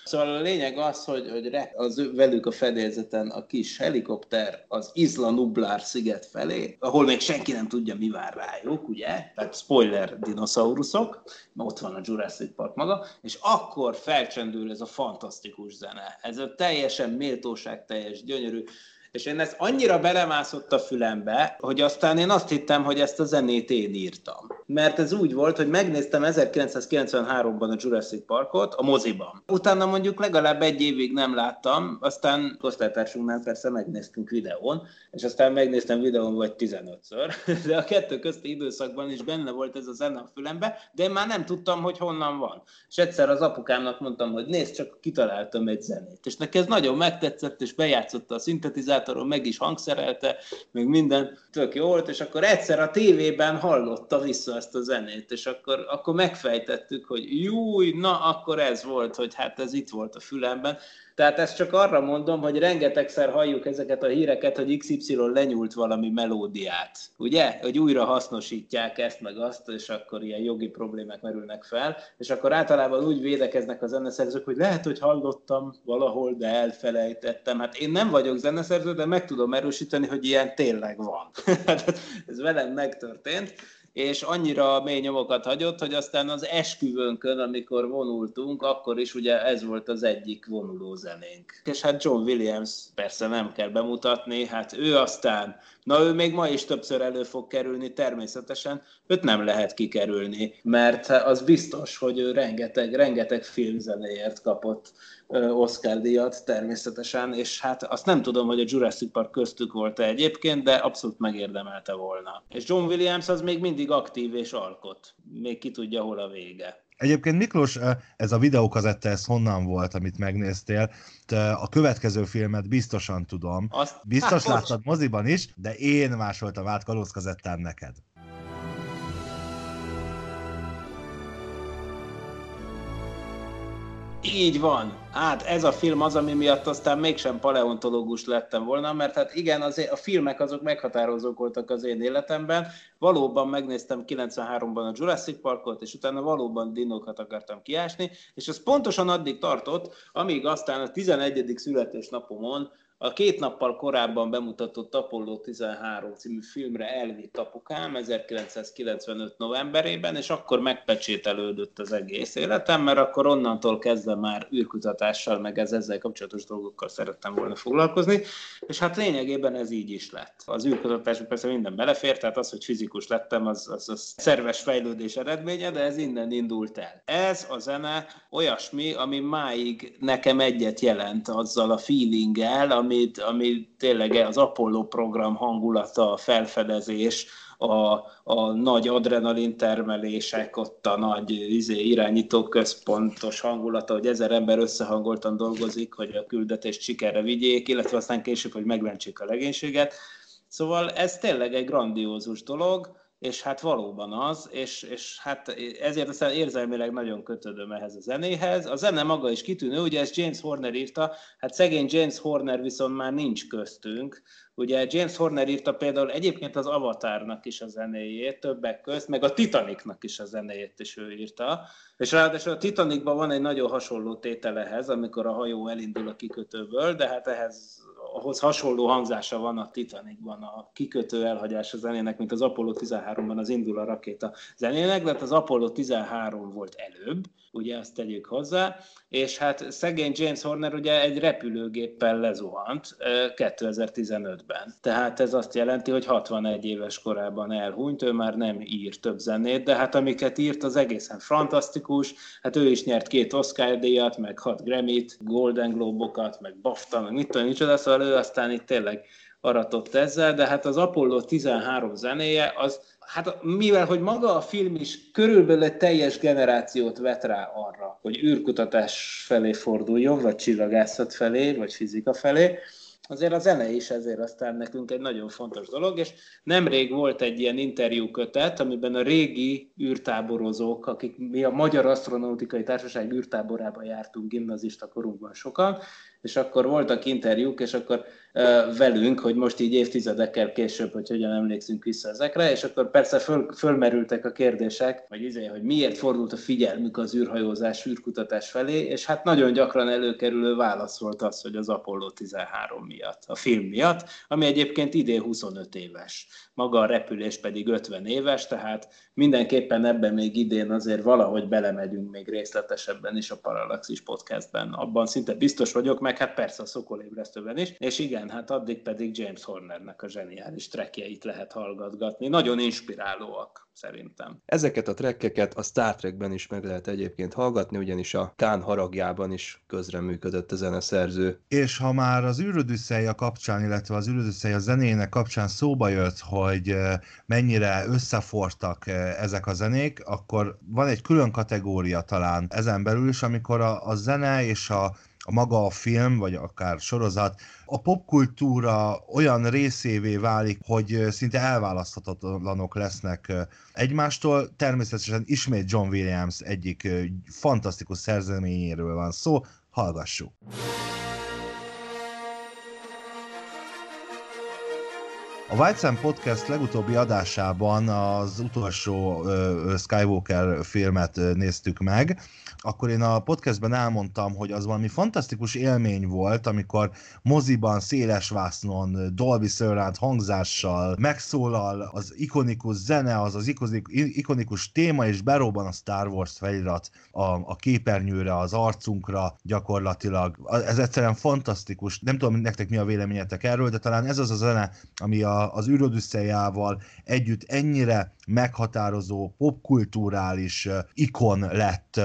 Szóval a lényeg az, hogy, hogy az velük a fedélzeten a kis helikopter az Isla Nublar sziget felé, ahol még senki nem tudja, mi vár rájuk, ugye? Tehát spoiler dinoszauruszok, ott van a Jurassic Park maga, és akkor felcsendül ez a fantasztikus zene. Ez a teljesen méltóság teljes, gyönyörű, és én ez annyira belemászott a fülembe, hogy aztán én azt hittem, hogy ezt a zenét én írtam. Mert ez úgy volt, hogy megnéztem 1993-ban a Jurassic Parkot a moziban. Utána mondjuk legalább egy évig nem láttam, aztán osztálytársunknál persze megnéztünk videón, és aztán megnéztem videón vagy 15-ször, (laughs) de a kettő közti időszakban is benne volt ez a zene a fülembe, de én már nem tudtam, hogy honnan van. És egyszer az apukámnak mondtam, hogy nézd, csak kitaláltam egy zenét. És neki ez nagyon megtetszett, és bejátszotta a szintetizátor, szintizátoron meg is hangszerelte, meg minden tök jó volt, és akkor egyszer a tévében hallotta vissza ezt a zenét, és akkor, akkor megfejtettük, hogy júj, na akkor ez volt, hogy hát ez itt volt a fülemben, tehát ezt csak arra mondom, hogy rengetegszer halljuk ezeket a híreket, hogy XY lenyúlt valami melódiát, ugye? Hogy újra hasznosítják ezt meg azt, és akkor ilyen jogi problémák merülnek fel, és akkor általában úgy védekeznek a zeneszerzők, hogy lehet, hogy hallottam valahol, de elfelejtettem. Hát én nem vagyok zeneszerző, de meg tudom erősíteni, hogy ilyen tényleg van. (laughs) Hát ez velem megtörtént és annyira mély nyomokat hagyott, hogy aztán az esküvőnkön, amikor vonultunk, akkor is ugye ez volt az egyik vonuló zenénk. És hát John Williams persze nem kell bemutatni, hát ő aztán, na ő még ma is többször elő fog kerülni természetesen, őt nem lehet kikerülni, mert az biztos, hogy ő rengeteg, rengeteg filmzenéért kapott Oscar díjat természetesen, és hát azt nem tudom, hogy a Jurassic Park köztük volt-e egyébként, de abszolút megérdemelte volna. És John Williams az még mindig aktív és alkot. Még ki tudja, hol a vége. Egyébként Miklós, ez a videókazetta, ez honnan volt, amit megnéztél? A következő filmet biztosan tudom. Azt... Biztos hát, láttad moziban is, de én másoltam át kalózkazettán neked. Így van. Hát ez a film az, ami miatt aztán mégsem paleontológus lettem volna, mert hát igen, az, a filmek azok meghatározók voltak az én életemben. Valóban megnéztem 93-ban a Jurassic Parkot, és utána valóban dinókat akartam kiásni, és ez pontosan addig tartott, amíg aztán a 11. születésnapomon a két nappal korábban bemutatott Apollo 13 című filmre elvitt apukám 1995 novemberében, és akkor megpecsételődött az egész életem, mert akkor onnantól kezdve már űrkutatással, meg ez, ezzel kapcsolatos dolgokkal szerettem volna foglalkozni, és hát lényegében ez így is lett. Az űrkutatásban persze minden belefér, tehát az, hogy fizikus lettem, az, az, az szerves fejlődés eredménye, de ez innen indult el. Ez a zene olyasmi, ami máig nekem egyet jelent azzal a feelinggel, ami amit, ami tényleg az Apollo program hangulata, a felfedezés, a, a nagy adrenalin termelések, ott a nagy izé, irányító központos hangulata, hogy ezer ember összehangoltan dolgozik, hogy a küldetést sikerre vigyék, illetve aztán később, hogy megmentsék a legénységet. Szóval ez tényleg egy grandiózus dolog, és hát valóban az, és, és hát ezért aztán érzelmileg nagyon kötődöm ehhez a zenéhez. A zene maga is kitűnő, ugye ezt James Horner írta, hát szegény James Horner viszont már nincs köztünk. Ugye James Horner írta például egyébként az Avatarnak is a zenéjét, többek közt, meg a Titanicnak is a zenéjét is ő írta. És ráadásul a Titanicban van egy nagyon hasonló tételehez, amikor a hajó elindul a kikötőből, de hát ehhez ahhoz hasonló hangzása van a Titanicban, a kikötő elhagyás a zenének, mint az Apollo 13-ban az indul a rakéta zenének, de hát az Apollo 13 volt előbb, ugye azt tegyük hozzá, és hát szegény James Horner ugye egy repülőgéppel lezuhant 2015-ben. Tehát ez azt jelenti, hogy 61 éves korában elhunyt, ő már nem ír több zenét, de hát amiket írt, az egészen fantasztikus, hát ő is nyert két Oscar díjat, meg hat Grammy-t, Golden Globokat, meg BAFTA, meg mit tudom, micsoda, szóval ő aztán itt tényleg aratott ezzel, de hát az Apollo 13 zenéje az Hát mivel, hogy maga a film is körülbelül egy teljes generációt vet rá arra, hogy űrkutatás felé forduljon, vagy csillagászat felé, vagy fizika felé, azért a zene is ezért aztán nekünk egy nagyon fontos dolog, és nemrég volt egy ilyen interjú kötet, amiben a régi űrtáborozók, akik mi a Magyar Asztronautikai Társaság űrtáborában jártunk gimnazista korunkban sokan, és akkor voltak interjúk, és akkor velünk, hogy most így évtizedekkel később, hogy hogyan emlékszünk vissza ezekre, és akkor persze föl, fölmerültek a kérdések, vagy izé, hogy miért fordult a figyelmük az űrhajózás, űrkutatás felé, és hát nagyon gyakran előkerülő válasz volt az, hogy az Apollo 13 miatt, a film miatt, ami egyébként idén 25 éves. Maga a repülés pedig 50 éves, tehát mindenképpen ebben még idén azért valahogy belemegyünk még részletesebben is a Parallaxis podcastben. Abban szinte biztos vagyok, meg hát persze a szokolébresztőben is, és igen, igen, hát addig pedig James Hornernek a zseniális trekjeit lehet hallgatgatni. Nagyon inspirálóak szerintem. Ezeket a trekkeket a Star Trekben is meg lehet egyébként hallgatni, ugyanis a Kán haragjában is közreműködött a zeneszerző. És ha már az űrödüsszeja kapcsán, illetve az űrödüsszeja zenének kapcsán szóba jött, hogy mennyire összefortak ezek a zenék, akkor van egy külön kategória talán ezen belül is, amikor a, a zene és a a maga a film, vagy akár sorozat, a popkultúra olyan részévé válik, hogy szinte elválaszthatatlanok lesznek egymástól. Természetesen ismét John Williams egyik fantasztikus szerzeményéről van szó, hallgassuk! A White Sam Podcast legutóbbi adásában az utolsó Skywalker filmet néztük meg, akkor én a podcastben elmondtam, hogy az valami fantasztikus élmény volt, amikor moziban, széles vásznon, Dolby Surround hangzással megszólal az ikonikus zene, az az ikonikus téma, és berobban a Star Wars felirat a, a képernyőre, az arcunkra gyakorlatilag. Ez egyszerűen fantasztikus. Nem tudom, nektek mi a véleményetek erről, de talán ez az a zene, ami a, az űrödüsszeljával együtt ennyire meghatározó popkulturális ikon lett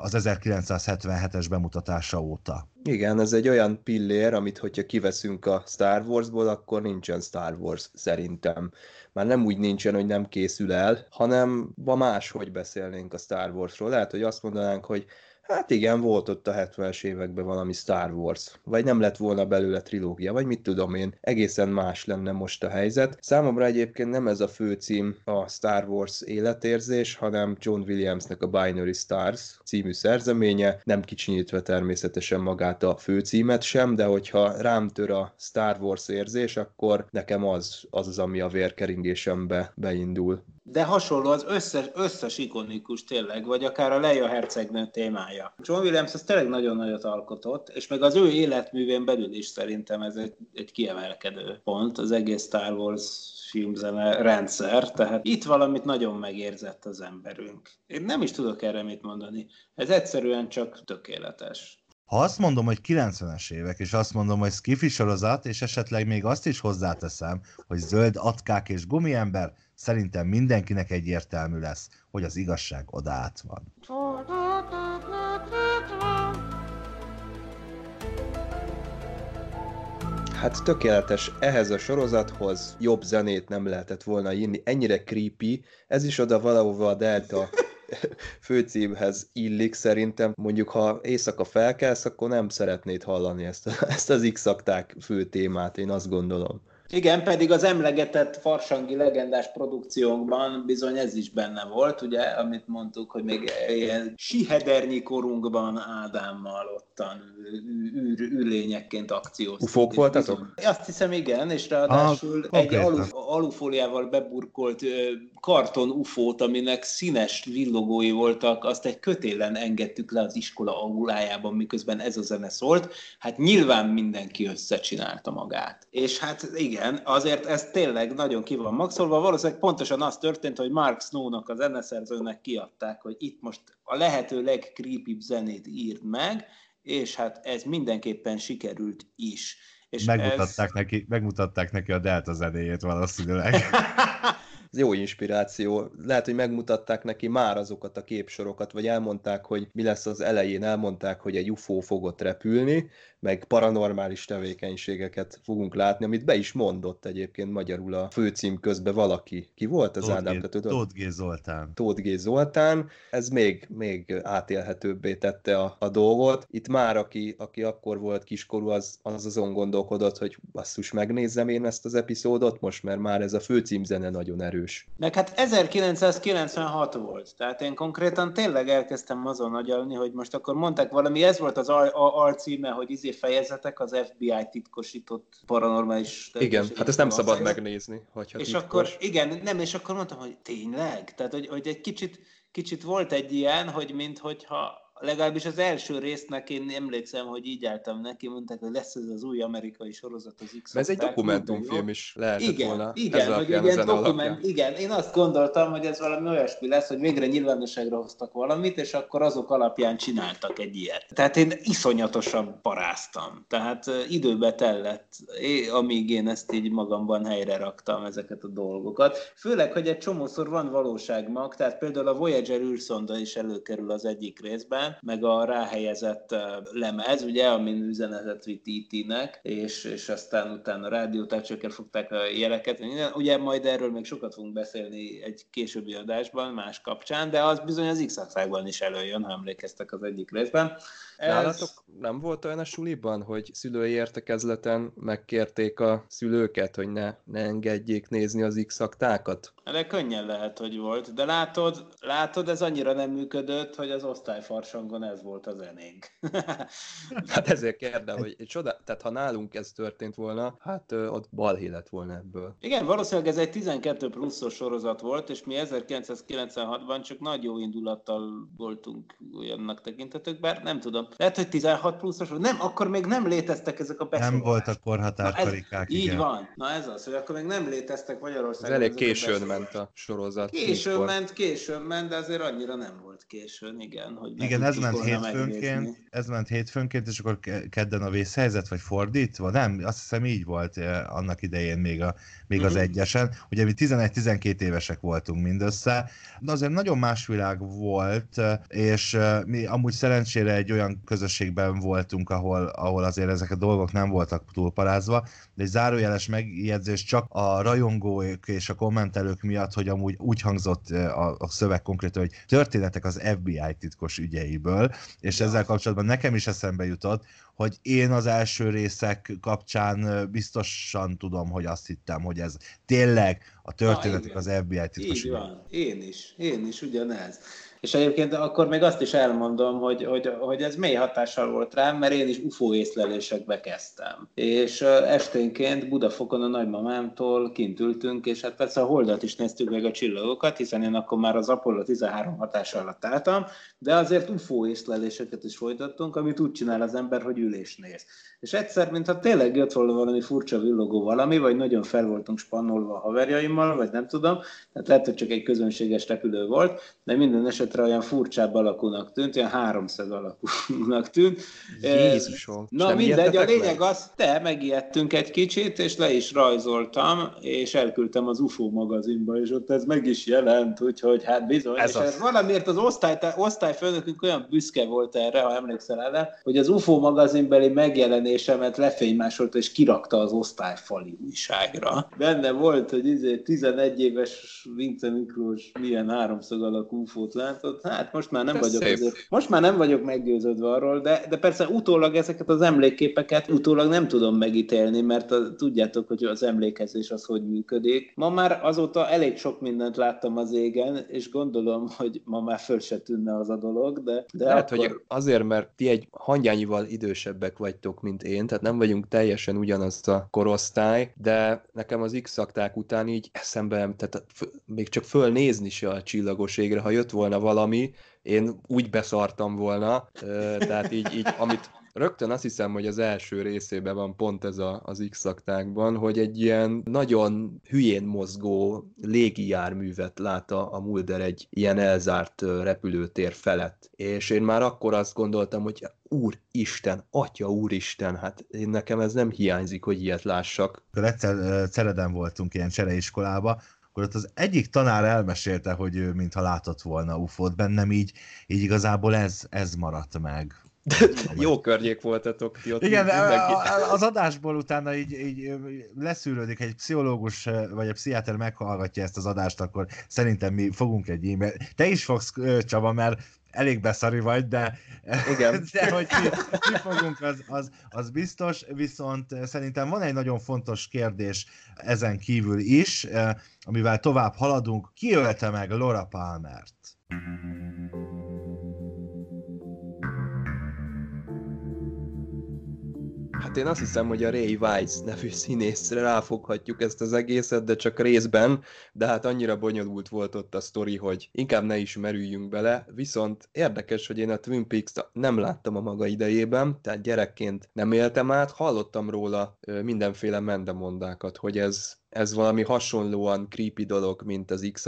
az 1977-es bemutatása óta. Igen, ez egy olyan pillér, amit hogyha kiveszünk a Star Warsból, akkor nincsen Star Wars szerintem. Már nem úgy nincsen, hogy nem készül el, hanem ma máshogy beszélnénk a Star Warsról. Lehet, hogy azt mondanánk, hogy Hát igen, volt ott a 70-es években valami Star Wars, vagy nem lett volna belőle trilógia, vagy mit tudom én, egészen más lenne most a helyzet. Számomra egyébként nem ez a főcím a Star Wars életérzés, hanem John Williamsnek a Binary Stars című szerzeménye, nem kicsinyítve természetesen magát a főcímet sem, de hogyha rám tör a Star Wars érzés, akkor nekem az az, az ami a vérkeringésembe beindul. De hasonló az összes, összes ikonikus tényleg, vagy akár a Leia hercegnő témája. John Williams az tényleg nagyon nagyot alkotott, és meg az ő életművén belül is szerintem ez egy, egy kiemelkedő pont, az egész Star Wars filmzene rendszer, tehát itt valamit nagyon megérzett az emberünk. Én nem is tudok erre mit mondani. Ez egyszerűen csak tökéletes. Ha azt mondom, hogy 90-es évek, és azt mondom, hogy skifi sorozat, és esetleg még azt is hozzáteszem, hogy zöld atkák és gumiember, szerintem mindenkinek egyértelmű lesz, hogy az igazság odaát van. Hát tökéletes, ehhez a sorozathoz jobb zenét nem lehetett volna írni, ennyire creepy, ez is oda valahova a Delta (laughs) főcímhez illik szerintem. Mondjuk, ha éjszaka felkelsz, akkor nem szeretnéd hallani ezt, ezt az X-akták fő témát, én azt gondolom. Igen, pedig az emlegetett farsangi legendás produkciónkban bizony ez is benne volt, ugye, amit mondtuk, hogy még ilyen sihedernyi korunkban Ádámmal ottan űr, űrlényekként akcióztunk. Ufók voltatok? Azt hiszem, igen, és ráadásul ah, egy alu, alufóliával beburkolt karton ufót, aminek színes villogói voltak, azt egy kötélen engedtük le az iskola aulájában, miközben ez a zene szólt. Hát nyilván mindenki összecsinálta magát. És hát igen, igen, azért ez tényleg nagyon ki van maxolva. Valószínűleg pontosan az történt, hogy Mark Snow-nak, a zeneszerzőnek kiadták, hogy itt most a lehető legcreepybb zenét írd meg, és hát ez mindenképpen sikerült is. És megmutatták, ez... neki, megmutatták neki a Delta zenéjét valószínűleg. (laughs) Ez jó inspiráció. Lehet, hogy megmutatták neki már azokat a képsorokat, vagy elmondták, hogy mi lesz az elején, elmondták, hogy egy UFO fogott repülni, meg paranormális tevékenységeket fogunk látni, amit be is mondott egyébként magyarul a főcím közben valaki. Ki volt az Tóth Ádám? G-? Tóth G. Zoltán. Tóth G. Zoltán, ez még, még átélhetőbbé tette a, a dolgot. Itt már, aki, aki akkor volt kiskorú, az, az azon gondolkodott, hogy basszus, megnézzem én ezt az epizódot most, mert már ez a főcímzene nagyon erős. Meg hát 1996 volt, tehát én konkrétan tényleg elkezdtem azon agyalni, hogy most akkor mondták valami, ez volt az al- alcíme, hogy izé fejezetek az FBI titkosított paranormális... Igen, hát ezt nem szabad valószínűleg. megnézni, hogyha És titkos. akkor, igen, nem, és akkor mondtam, hogy tényleg? Tehát, hogy, hogy egy kicsit, kicsit volt egy ilyen, hogy minthogyha legalábbis az első résznek én emlékszem, hogy így álltam neki, mondták, hogy lesz ez az új amerikai sorozat az x ez egy dokumentumfilm is lehetett igen, volna. igen, ez hogy ilyen dokument, alapján. igen, én azt gondoltam, hogy ez valami olyasmi lesz, hogy végre nyilvánosságra hoztak valamit, és akkor azok alapján csináltak egy ilyet. Tehát én iszonyatosan paráztam. Tehát időbe tellett, amíg én ezt így magamban helyre raktam ezeket a dolgokat. Főleg, hogy egy csomószor van valóságmag, tehát például a Voyager űrszonda is előkerül az egyik részben, meg a ráhelyezett lemez, ugye, amin üzenetet vitt IT-nek, és, és aztán utána rádiótárcsőkkel fogták a jeleket. Ugye majd erről még sokat fogunk beszélni egy későbbi adásban, más kapcsán, de az bizony az x is előjön, ha emlékeztek az egyik részben. Nálatok nem volt olyan a suliban, hogy szülői értekezleten megkérték a szülőket, hogy ne, ne engedjék nézni az x aktákat? De könnyen lehet, hogy volt. De látod, látod, ez annyira nem működött, hogy az osztályfarsangon ez volt a zenénk. (laughs) Hát ezért kérdem, hogy csoda, tehát ha nálunk ez történt volna, hát ö, ott balhé lett volna ebből. Igen, valószínűleg ez egy 12 pluszos sorozat volt, és mi 1996-ban csak nagy jó indulattal voltunk olyannak tekintetők, bár nem tudom. Lehet, hogy 16 pluszos volt. Nem, akkor még nem léteztek ezek a Nem besorolások. voltak ez, korhatárkarikák, így igen. van. Na ez az, hogy akkor még nem léteztek Ez Magyarországon. elég ezek a későn ment a sorozat. Későn mikor. ment, későn ment, de azért annyira nem volt későn, igen. Hogy Igen, ez ment hétfőnként, megnézni. ez ment hétfőnként, és akkor ke- kedden a vészhelyzet, vagy fordítva? Nem, azt hiszem így volt eh, annak idején még, a, még az Mhm. egyesen. Ugye mi 11-12 évesek voltunk mindössze, de azért nagyon más világ volt, eh, és eh, mi amúgy szerencsére egy olyan közösségben voltunk, ahol, ahol azért ezek a dolgok nem voltak túlparázva, de egy zárójeles megjegyzés csak a rajongók és a kommentelők miatt, hogy amúgy úgy hangzott eh, a, a szöveg konkrétan, hogy történetek az FBI titkos ügyeiből, és ja. ezzel kapcsolatban nekem is eszembe jutott, hogy én az első részek kapcsán ö, biztosan tudom, hogy azt hittem, hogy ez tényleg a történetek igen. az FBI titkos Így ügyei. van. Én is. Én is ugyanez. És egyébként akkor még azt is elmondom, hogy, hogy, hogy ez mély hatással volt rám, mert én is UFO észlelésekbe kezdtem. És esténként Budafokon a nagymamámtól kint ültünk, és hát persze a holdat is néztük meg a csillagokat, hiszen én akkor már az Apollo 13 hatása alatt álltam, de azért UFO észleléseket is folytattunk, amit úgy csinál az ember, hogy ülés néz. És egyszer, mintha tényleg jött volna valami furcsa villogó valami, vagy nagyon fel voltunk spannolva a haverjaimmal, vagy nem tudom, tehát lehet, hogy csak egy közönséges repülő volt, de minden esetre olyan furcsább alakúnak tűnt, olyan háromszög alakúnak tűnt. (laughs) Jézusom! Na nem mindegy, a lényeg meg? az, de megijedtünk egy kicsit, és le is rajzoltam, és elküldtem az UFO magazinba, és ott ez meg is jelent, úgyhogy hát bizony. Ez és az. ez valamiért az osztály, osztályfőnökünk olyan büszke volt erre, ha emlékszel erre, hogy az UFO magazinbeli megjelenésemet lefénymásolta, és kirakta az osztályfali újságra. Benne volt, hogy izé 11 éves Vince Miklós milyen háromszög alakú UFO-t látott. Hát most már nem Ez vagyok szép. azért most már nem vagyok meggyőződve arról, de, de persze utólag ezeket az emlékképeket utólag nem tudom megítélni, mert a, tudjátok, hogy az emlékezés az hogy működik. Ma már azóta elég sok mindent láttam az égen, és gondolom, hogy ma már föl se tűnne az a dolog, de, de Lehet, akkor... hogy azért, mert ti egy hangyányival idősebbek vagytok, mint én, tehát nem vagyunk teljesen ugyanaz a korosztály, de nekem az x után így eszembe, tehát még csak fölnézni se a csillagos égre, ha jött volna valami, én úgy beszartam volna, tehát így, így amit Rögtön azt hiszem, hogy az első részében van pont ez a, az x hogy egy ilyen nagyon hülyén mozgó légijárművet lát a, a Mulder egy ilyen elzárt repülőtér felett. És én már akkor azt gondoltam, hogy úristen, atya úristen, hát én nekem ez nem hiányzik, hogy ilyet lássak. Egyszer Cereden voltunk ilyen csereiskolába, akkor ott az egyik tanár elmesélte, hogy ő mintha látott volna UFO-t, bennem így, így igazából ez, ez maradt meg. Jó környék voltatok ti ott. Igen, mindenki. az adásból utána így, így leszűrődik, egy pszichológus vagy egy pszichiáter meghallgatja ezt az adást, akkor szerintem mi fogunk egy e-mail. Te is fogsz, Csaba, mert elég beszari vagy, de, Igen. (laughs) de hogy mi, mi fogunk, az, az, az biztos, viszont szerintem van egy nagyon fontos kérdés ezen kívül is, amivel tovább haladunk. Ki ölte meg Laura Palmert? Hát én azt hiszem, hogy a Ray Weiss nevű színészre ráfoghatjuk ezt az egészet, de csak részben, de hát annyira bonyolult volt ott a sztori, hogy inkább ne is merüljünk bele, viszont érdekes, hogy én a Twin Peaks-t nem láttam a maga idejében, tehát gyerekként nem éltem át, hallottam róla mindenféle mendemondákat, hogy ez ez valami hasonlóan creepy dolog, mint az x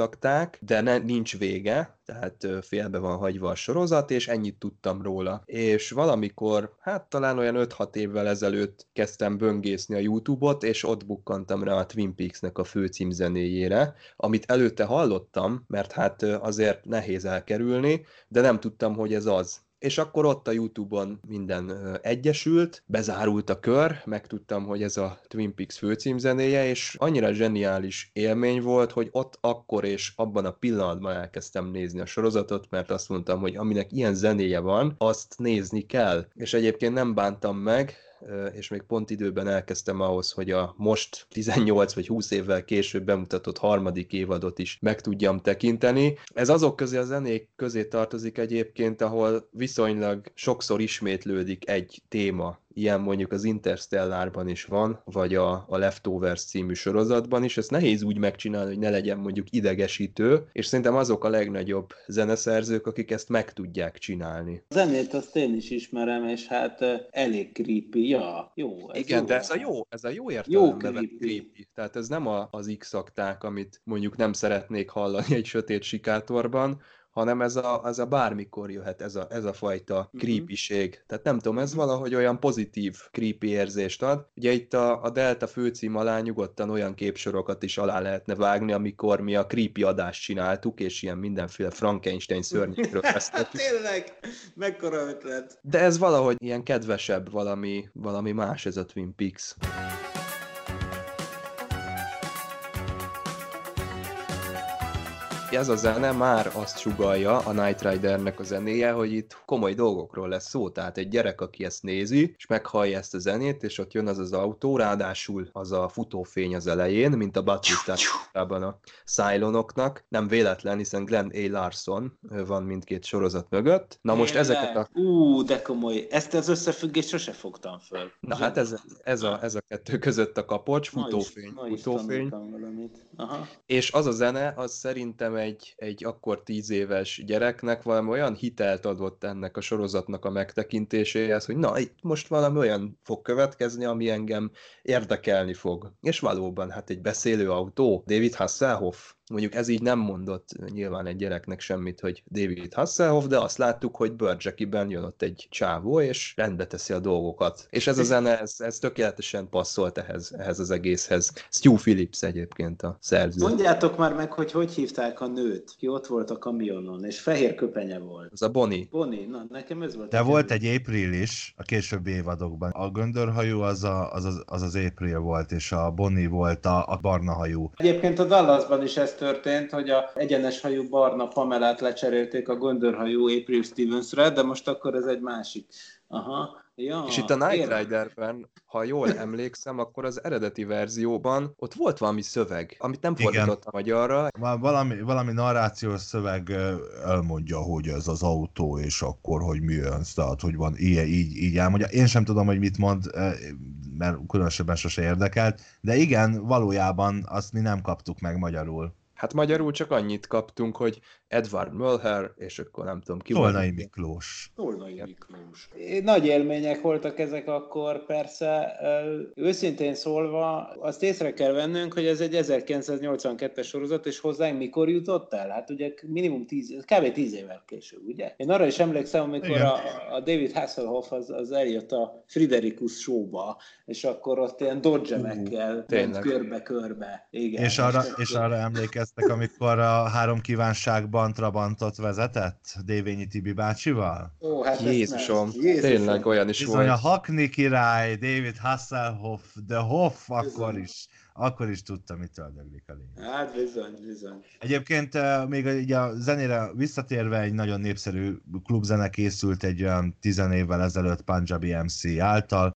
de ne, nincs vége, tehát félbe van hagyva a sorozat, és ennyit tudtam róla. És valamikor, hát talán olyan 5-6 évvel ezelőtt kezdtem böngészni a YouTube-ot, és ott bukkantam rá a Twin Peaks-nek a főcímzenéjére, amit előtte hallottam, mert hát azért nehéz elkerülni, de nem tudtam, hogy ez az és akkor ott a Youtube-on minden egyesült, bezárult a kör, megtudtam, hogy ez a Twin Peaks főcímzenéje, és annyira zseniális élmény volt, hogy ott akkor és abban a pillanatban elkezdtem nézni a sorozatot, mert azt mondtam, hogy aminek ilyen zenéje van, azt nézni kell. És egyébként nem bántam meg, és még pont időben elkezdtem ahhoz, hogy a most 18 vagy 20 évvel később bemutatott harmadik évadot is meg tudjam tekinteni. Ez azok közé a zenék közé tartozik egyébként, ahol viszonylag sokszor ismétlődik egy téma ilyen mondjuk az Interstellárban is van, vagy a, a Leftovers című sorozatban is, ezt nehéz úgy megcsinálni, hogy ne legyen mondjuk idegesítő, és szerintem azok a legnagyobb zeneszerzők, akik ezt meg tudják csinálni. A zenét azt én is ismerem, és hát elég creepy, ja, jó. Ez Igen, jó. de ez a jó, ez a jó értelemben vett creepy. creepy. Tehát ez nem a, az x amit mondjuk nem szeretnék hallani egy sötét sikátorban, hanem ez a, ez a bármikor jöhet, ez a, ez a fajta Mhm. creepység. Tehát nem tudom, ez valahogy olyan pozitív creepy érzést ad. Ugye itt a, a Delta főcím alá nyugodtan olyan képsorokat is alá lehetne vágni, amikor mi a creepy adást csináltuk, és ilyen mindenféle Frankenstein szörnyekről (laughs) beszéltük. Tényleg, mekkora ötlet. De ez valahogy ilyen kedvesebb, valami, valami más ez a Twin Peaks. Ez a zene már azt sugalja a Night Ridernek a zenéje, hogy itt komoly dolgokról lesz szó. Tehát egy gyerek, aki ezt nézi, és meghallja ezt a zenét, és ott jön az az autó, ráadásul az a futófény az elején, mint a Batistában a Cylonoknak. Nem véletlen, hiszen Glenn A. Larson van mindkét sorozat mögött. Na most Tényleg? ezeket a Ú, de komoly. Ezt az összefüggést sose fogtam föl. Na hát ez, ez, a, ez a kettő között a kapocs, Ma is- futófény, ma is futófény. Aha. És az a zene, az szerintem egy, egy akkor tíz éves gyereknek valami olyan hitelt adott ennek a sorozatnak a megtekintéséhez, hogy na, itt most valami olyan fog következni, ami engem érdekelni fog. És valóban, hát egy beszélő autó, David Hasselhoff, mondjuk ez így nem mondott nyilván egy gyereknek semmit, hogy David Hasselhoff, de azt láttuk, hogy Burjackiben jön ott egy csávó, és rendbe teszi a dolgokat. És ez a zene, ez, ez tökéletesen passzolt ehhez, ehhez az egészhez. Stu Phillips egyébként a szerző. Mondjátok már meg, hogy hogy hívták a nőt, ki ott volt a kamionon, és fehér köpenye volt. Az a Bonnie. Bonnie, na nekem ez volt. De a volt egy April is a későbbi évadokban. A göndörhajú az a, az, az, az, az April volt, és a Bonnie volt a, a barna hajú. Egyébként a Dallasban is ez történt, hogy a egyenes hajú barna Pamelát lecserélték a göndörhajú April Stevensre, de most akkor ez egy másik. Aha. Ja, És itt a Night. Riderben, ha jól emlékszem, akkor az eredeti verzióban ott volt valami szöveg, amit nem Igen. fordítottam magyarra, Val- Valami, valami narrációs szöveg elmondja, hogy ez az autó, és akkor, hogy mi jön, tehát, hogy van ilyen, így, így elmondja. Én sem tudom, hogy mit mond, mert különösebben sose érdekelt, de igen, valójában azt mi nem kaptuk meg magyarul. Hát magyarul csak annyit kaptunk, hogy Edward Mölher, és akkor nem tudom ki Tolnai Miklós. Tolnai Miklós. Nagy élmények voltak ezek akkor, persze. Őszintén szólva, azt észre kell vennünk, hogy ez egy 1982-es sorozat, és hozzánk mikor jutott el? Hát ugye minimum 10, kb. 10 évvel később, ugye? Én arra is emlékszem, amikor a, a, David Hasselhoff az, az eljött a Friderikus showba, és akkor ott ilyen dodgemekkel ment körbe-körbe. Igen. És arra, és arra emlékeztek, amikor a három kívánságban Trabantot vezetett Dévényi Tibi bácsival? Ó, hát Jézusom, Jézusom, tényleg olyan is Bizony volt. a Hackney király, David Hasselhoff, de Hoff akkor is akkor is tudta, mitől döglik a lény. Hát bizony, bizony. Egyébként még ugye a zenére visszatérve egy nagyon népszerű klubzene készült egy olyan tizen évvel ezelőtt Punjabi MC által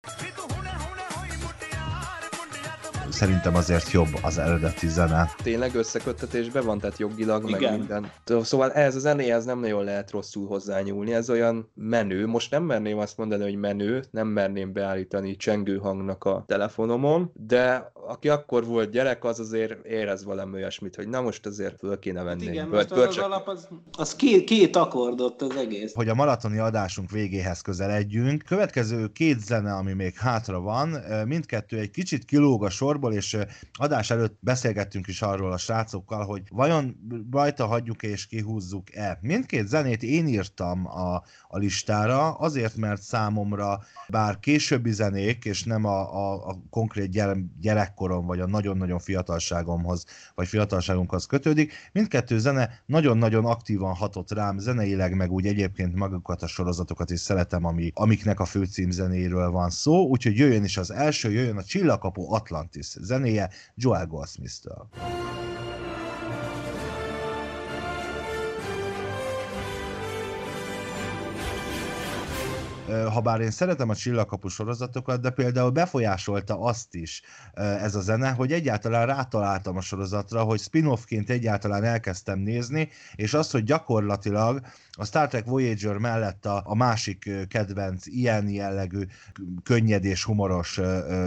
szerintem azért jobb az eredeti zene. Tényleg összeköttetésben van, tehát jogilag, Igen. meg minden. Szóval ez a zenéhez nem nagyon lehet rosszul hozzányúlni, ez olyan menő. Most nem merném azt mondani, hogy menő, nem merném beállítani csengő hangnak a telefonomon, de aki akkor volt gyerek, az azért érez valami olyasmit, hogy na most azért föl kéne venni. Hát igen, most az, az alap, az, az két, két akkordot az egész. Hogy a maratoni adásunk végéhez közeledjünk, következő két zene, ami még hátra van, mindkettő egy kicsit kilóg a sorból, és adás előtt beszélgettünk is arról a srácokkal, hogy vajon rajta hagyjuk és kihúzzuk-e. Mindkét zenét én írtam a, a listára, azért, mert számomra bár későbbi zenék, és nem a, a, a konkrét gyere, gyerekkorom, vagy a nagyon-nagyon fiatalságomhoz, vagy fiatalságunkhoz kötődik, mindkettő zene nagyon-nagyon aktívan hatott rám zeneileg, meg úgy egyébként magukat a sorozatokat is szeretem, ami, amiknek a főcímzenéről van szó, úgyhogy jöjjön is az első, jöjjön a Csillagkapu Atlantis zenéje Joel Goldsmith-től. Ha bár én szeretem a csillagkapu sorozatokat, de például befolyásolta azt is ez a zene, hogy egyáltalán rátaláltam a sorozatra, hogy spin-offként egyáltalán elkezdtem nézni, és az, hogy gyakorlatilag a Star Trek Voyager mellett a, a másik kedvenc ilyen jellegű könnyed és humoros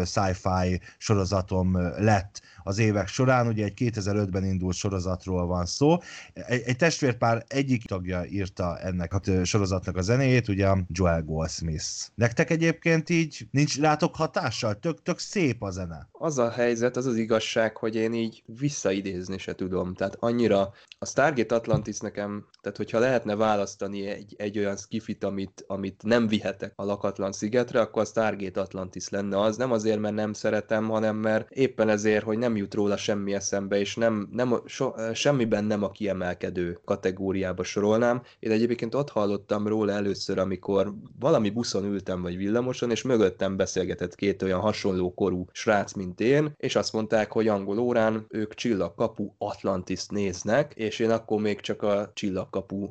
sci-fi sorozatom lett az évek során. Ugye egy 2005-ben indult sorozatról van szó. Egy, egy testvérpár egyik tagja írta ennek a sorozatnak a zenéjét, ugye Joel Goldsmith. Nektek egyébként így nincs látok hatással? Tök, tök szép a zene. Az a helyzet, az az igazság, hogy én így visszaidézni se tudom. Tehát annyira a Stargate Atlantis nekem, tehát hogyha lehetne választani egy, egy olyan skifit, amit, amit nem vihetek a lakatlan szigetre, akkor a Stargate Atlantis lenne az. Nem azért, mert nem szeretem, hanem mert éppen ezért, hogy nem jut róla semmi eszembe, és nem, nem so, semmiben nem a kiemelkedő kategóriába sorolnám. Én egyébként ott hallottam róla először, amikor valami buszon ültem, vagy villamoson, és mögöttem beszélgetett két olyan hasonló korú srác, mint én, és azt mondták, hogy angol órán ők Csillagkapu Atlantis néznek, és én akkor még csak a Csillagkapu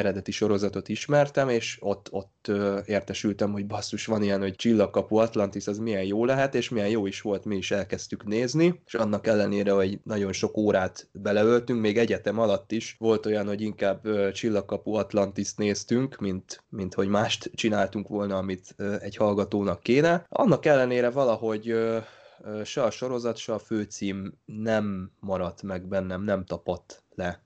eredeti sorozatot ismertem, és ott, ott értesültem, hogy basszus, van ilyen, hogy Csillagkapu Atlantis, az milyen jó lehet, és milyen jó is volt, mi is elkezdtük nézni, és annak ellenére, hogy nagyon sok órát beleöltünk, még egyetem alatt is volt olyan, hogy inkább Csillagkapu Atlantis néztünk, mint, mint hogy mást csináltunk volna, amit egy hallgatónak kéne. Annak ellenére valahogy se a sorozat, se a főcím nem maradt meg bennem, nem tapadt le.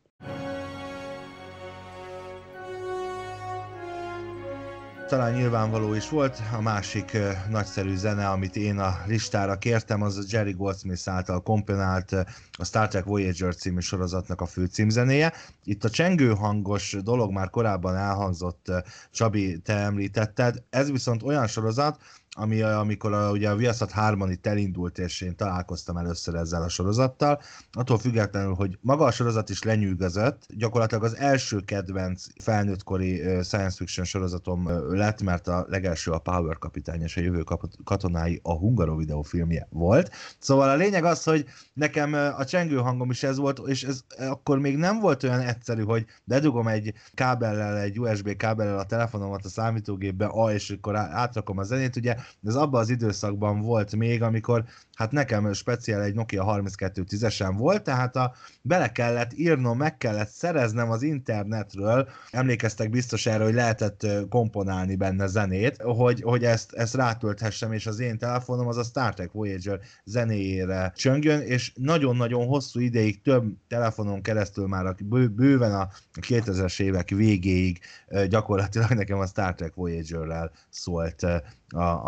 Talán nyilvánvaló is volt. A másik nagyszerű zene, amit én a listára kértem, az Jerry Goldsmith által komponált a Star Trek Voyager című sorozatnak a főcímzenéje. Itt a csengő hangos dolog már korábban elhangzott, Csabi, te említetted. Ez viszont olyan sorozat, ami amikor a, ugye a Viaszat 3 itt elindult, és én találkoztam először ezzel a sorozattal, attól függetlenül, hogy maga a sorozat is lenyűgözött, gyakorlatilag az első kedvenc felnőttkori science fiction sorozatom lett, mert a legelső a Power kapitány és a jövő katonái a Hungaro videófilmje volt. Szóval a lényeg az, hogy nekem a csengő hangom is ez volt, és ez akkor még nem volt olyan egyszerű, hogy bedugom egy kábellel, egy USB kábellel a telefonomat a számítógépbe, a, és akkor átrakom a zenét, ugye Ez abban az időszakban volt még, amikor hát nekem speciál egy Nokia 3210-esen volt, tehát a, bele kellett írnom, meg kellett szereznem az internetről, emlékeztek biztos erre, hogy lehetett komponálni benne zenét, hogy, hogy ezt, ezt rátölthessem, és az én telefonom az a Star Trek Voyager zenéjére csöngjön, és nagyon-nagyon hosszú ideig több telefonon keresztül már a, bő, bőven a 2000-es évek végéig gyakorlatilag nekem a Star Trek Voyager-rel szólt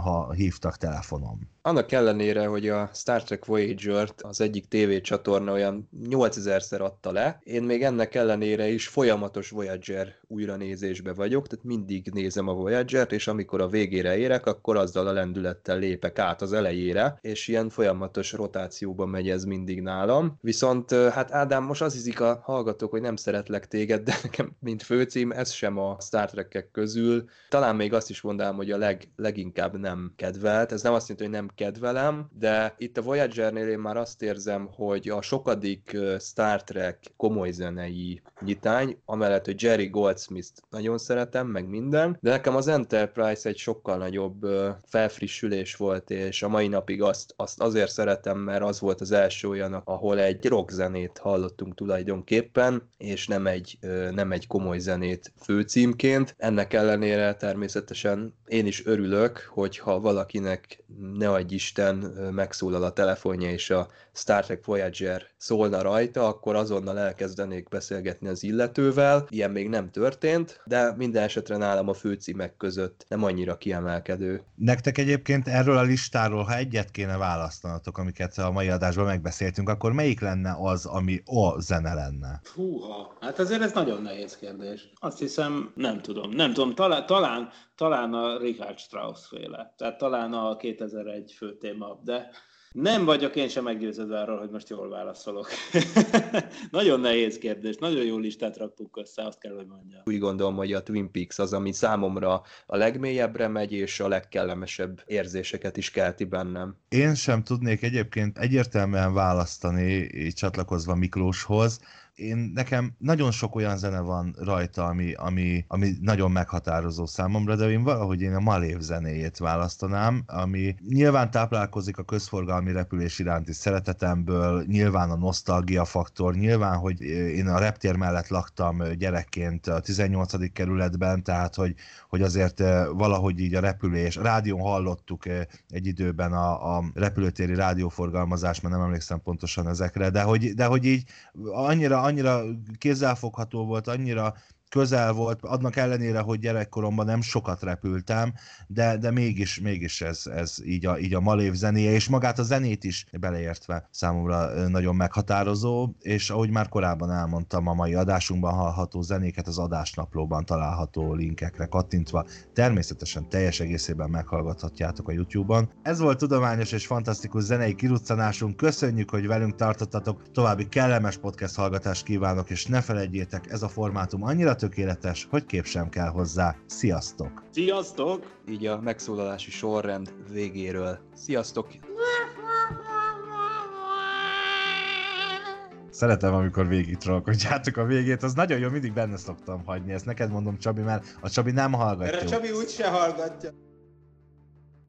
ha hívtak telefonom. Annak ellenére, hogy a Star Trek Voyager-t az egyik tévécsatorna olyan 8000-szer adta le, én még ennek ellenére is folyamatos Voyager újranézésbe vagyok, tehát mindig nézem a Voyager-t, és amikor a végére érek, akkor azzal a lendülettel lépek át az elejére, és ilyen folyamatos rotációban megy ez mindig nálam. Viszont hát Ádám, most az hiszik a hallgatók, hogy nem szeretlek téged, de nekem, mint főcím, ez sem a Star Trek-ek közül. Talán még azt is mondanám, hogy a leg, leginkább nem kedvelt. Ez nem azt jelenti, hogy nem kedvelem, de itt a Voyager-nél én már azt érzem, hogy a sokadik Star Trek komoly zenei nyitány, amellett, hogy Jerry Goldsmith-t nagyon szeretem, meg minden, de nekem az Enterprise egy sokkal nagyobb felfrissülés volt, és a mai napig azt, azt azért szeretem, mert az volt az első olyan, ahol egy rockzenét hallottunk tulajdonképpen, és nem egy, nem egy komoly zenét főcímként. Ennek ellenére természetesen én is örülök, hogyha valakinek ne adj Isten megszólal a telefonja, és a Star Trek Voyager szólna rajta, akkor azonnal elkezdenék beszélgetni az illetővel. Ilyen még nem történt, de minden esetre nálam a főcímek között nem annyira kiemelkedő. Nektek egyébként erről a listáról, ha egyet kéne választanatok, amiket a mai adásban megbeszéltünk, akkor melyik lenne az, ami a zene lenne? Húha, hát azért ez nagyon nehéz kérdés. Azt hiszem, nem tudom, nem tudom, talán, talán, talán a Richard Strauss féle, tehát talán a 2001 fő téma, de nem vagyok én sem meggyőződve arról, hogy most jól válaszolok. (laughs) nagyon nehéz kérdés, nagyon jó listát raktuk össze, azt kell, hogy mondjam. Úgy gondolom, hogy a Twin Peaks az, ami számomra a legmélyebbre megy, és a legkellemesebb érzéseket is kelti bennem. Én sem tudnék egyébként egyértelműen választani, csatlakozva Miklóshoz, én nekem nagyon sok olyan zene van rajta, ami, ami, ami nagyon meghatározó számomra, de én valahogy én a Malév zenéjét választanám, ami nyilván táplálkozik a közforgalmi repülés iránti szeretetemből, nyilván a nosztalgia faktor, nyilván, hogy én a reptér mellett laktam gyerekként a 18. kerületben, tehát hogy, hogy azért valahogy így a repülés, rádión hallottuk egy időben a, a repülőtéri rádióforgalmazást, mert nem emlékszem pontosan ezekre, de hogy, de hogy így annyira annyira kézzelfogható volt, annyira közel volt, annak ellenére, hogy gyerekkoromban nem sokat repültem, de, de mégis, mégis ez, ez így, a, így a Malév zenéje, és magát a zenét is beleértve számomra nagyon meghatározó, és ahogy már korábban elmondtam, a mai adásunkban hallható zenéket az adásnaplóban található linkekre kattintva, természetesen teljes egészében meghallgathatjátok a YouTube-on. Ez volt tudományos és fantasztikus zenei kiruccanásunk, köszönjük, hogy velünk tartottatok, további kellemes podcast hallgatást kívánok, és ne felejtjétek, ez a formátum annyira tökéletes, hogy kép sem kell hozzá. Sziasztok! Sziasztok! Így a megszólalási sorrend végéről. Sziasztok! Szeretem, amikor végig trollkodjátok a végét, az nagyon jó, mindig benne szoktam hagyni, ezt neked mondom Csabi, mert a Csabi nem hallgatja. Mert a Csabi úgyse hallgatja.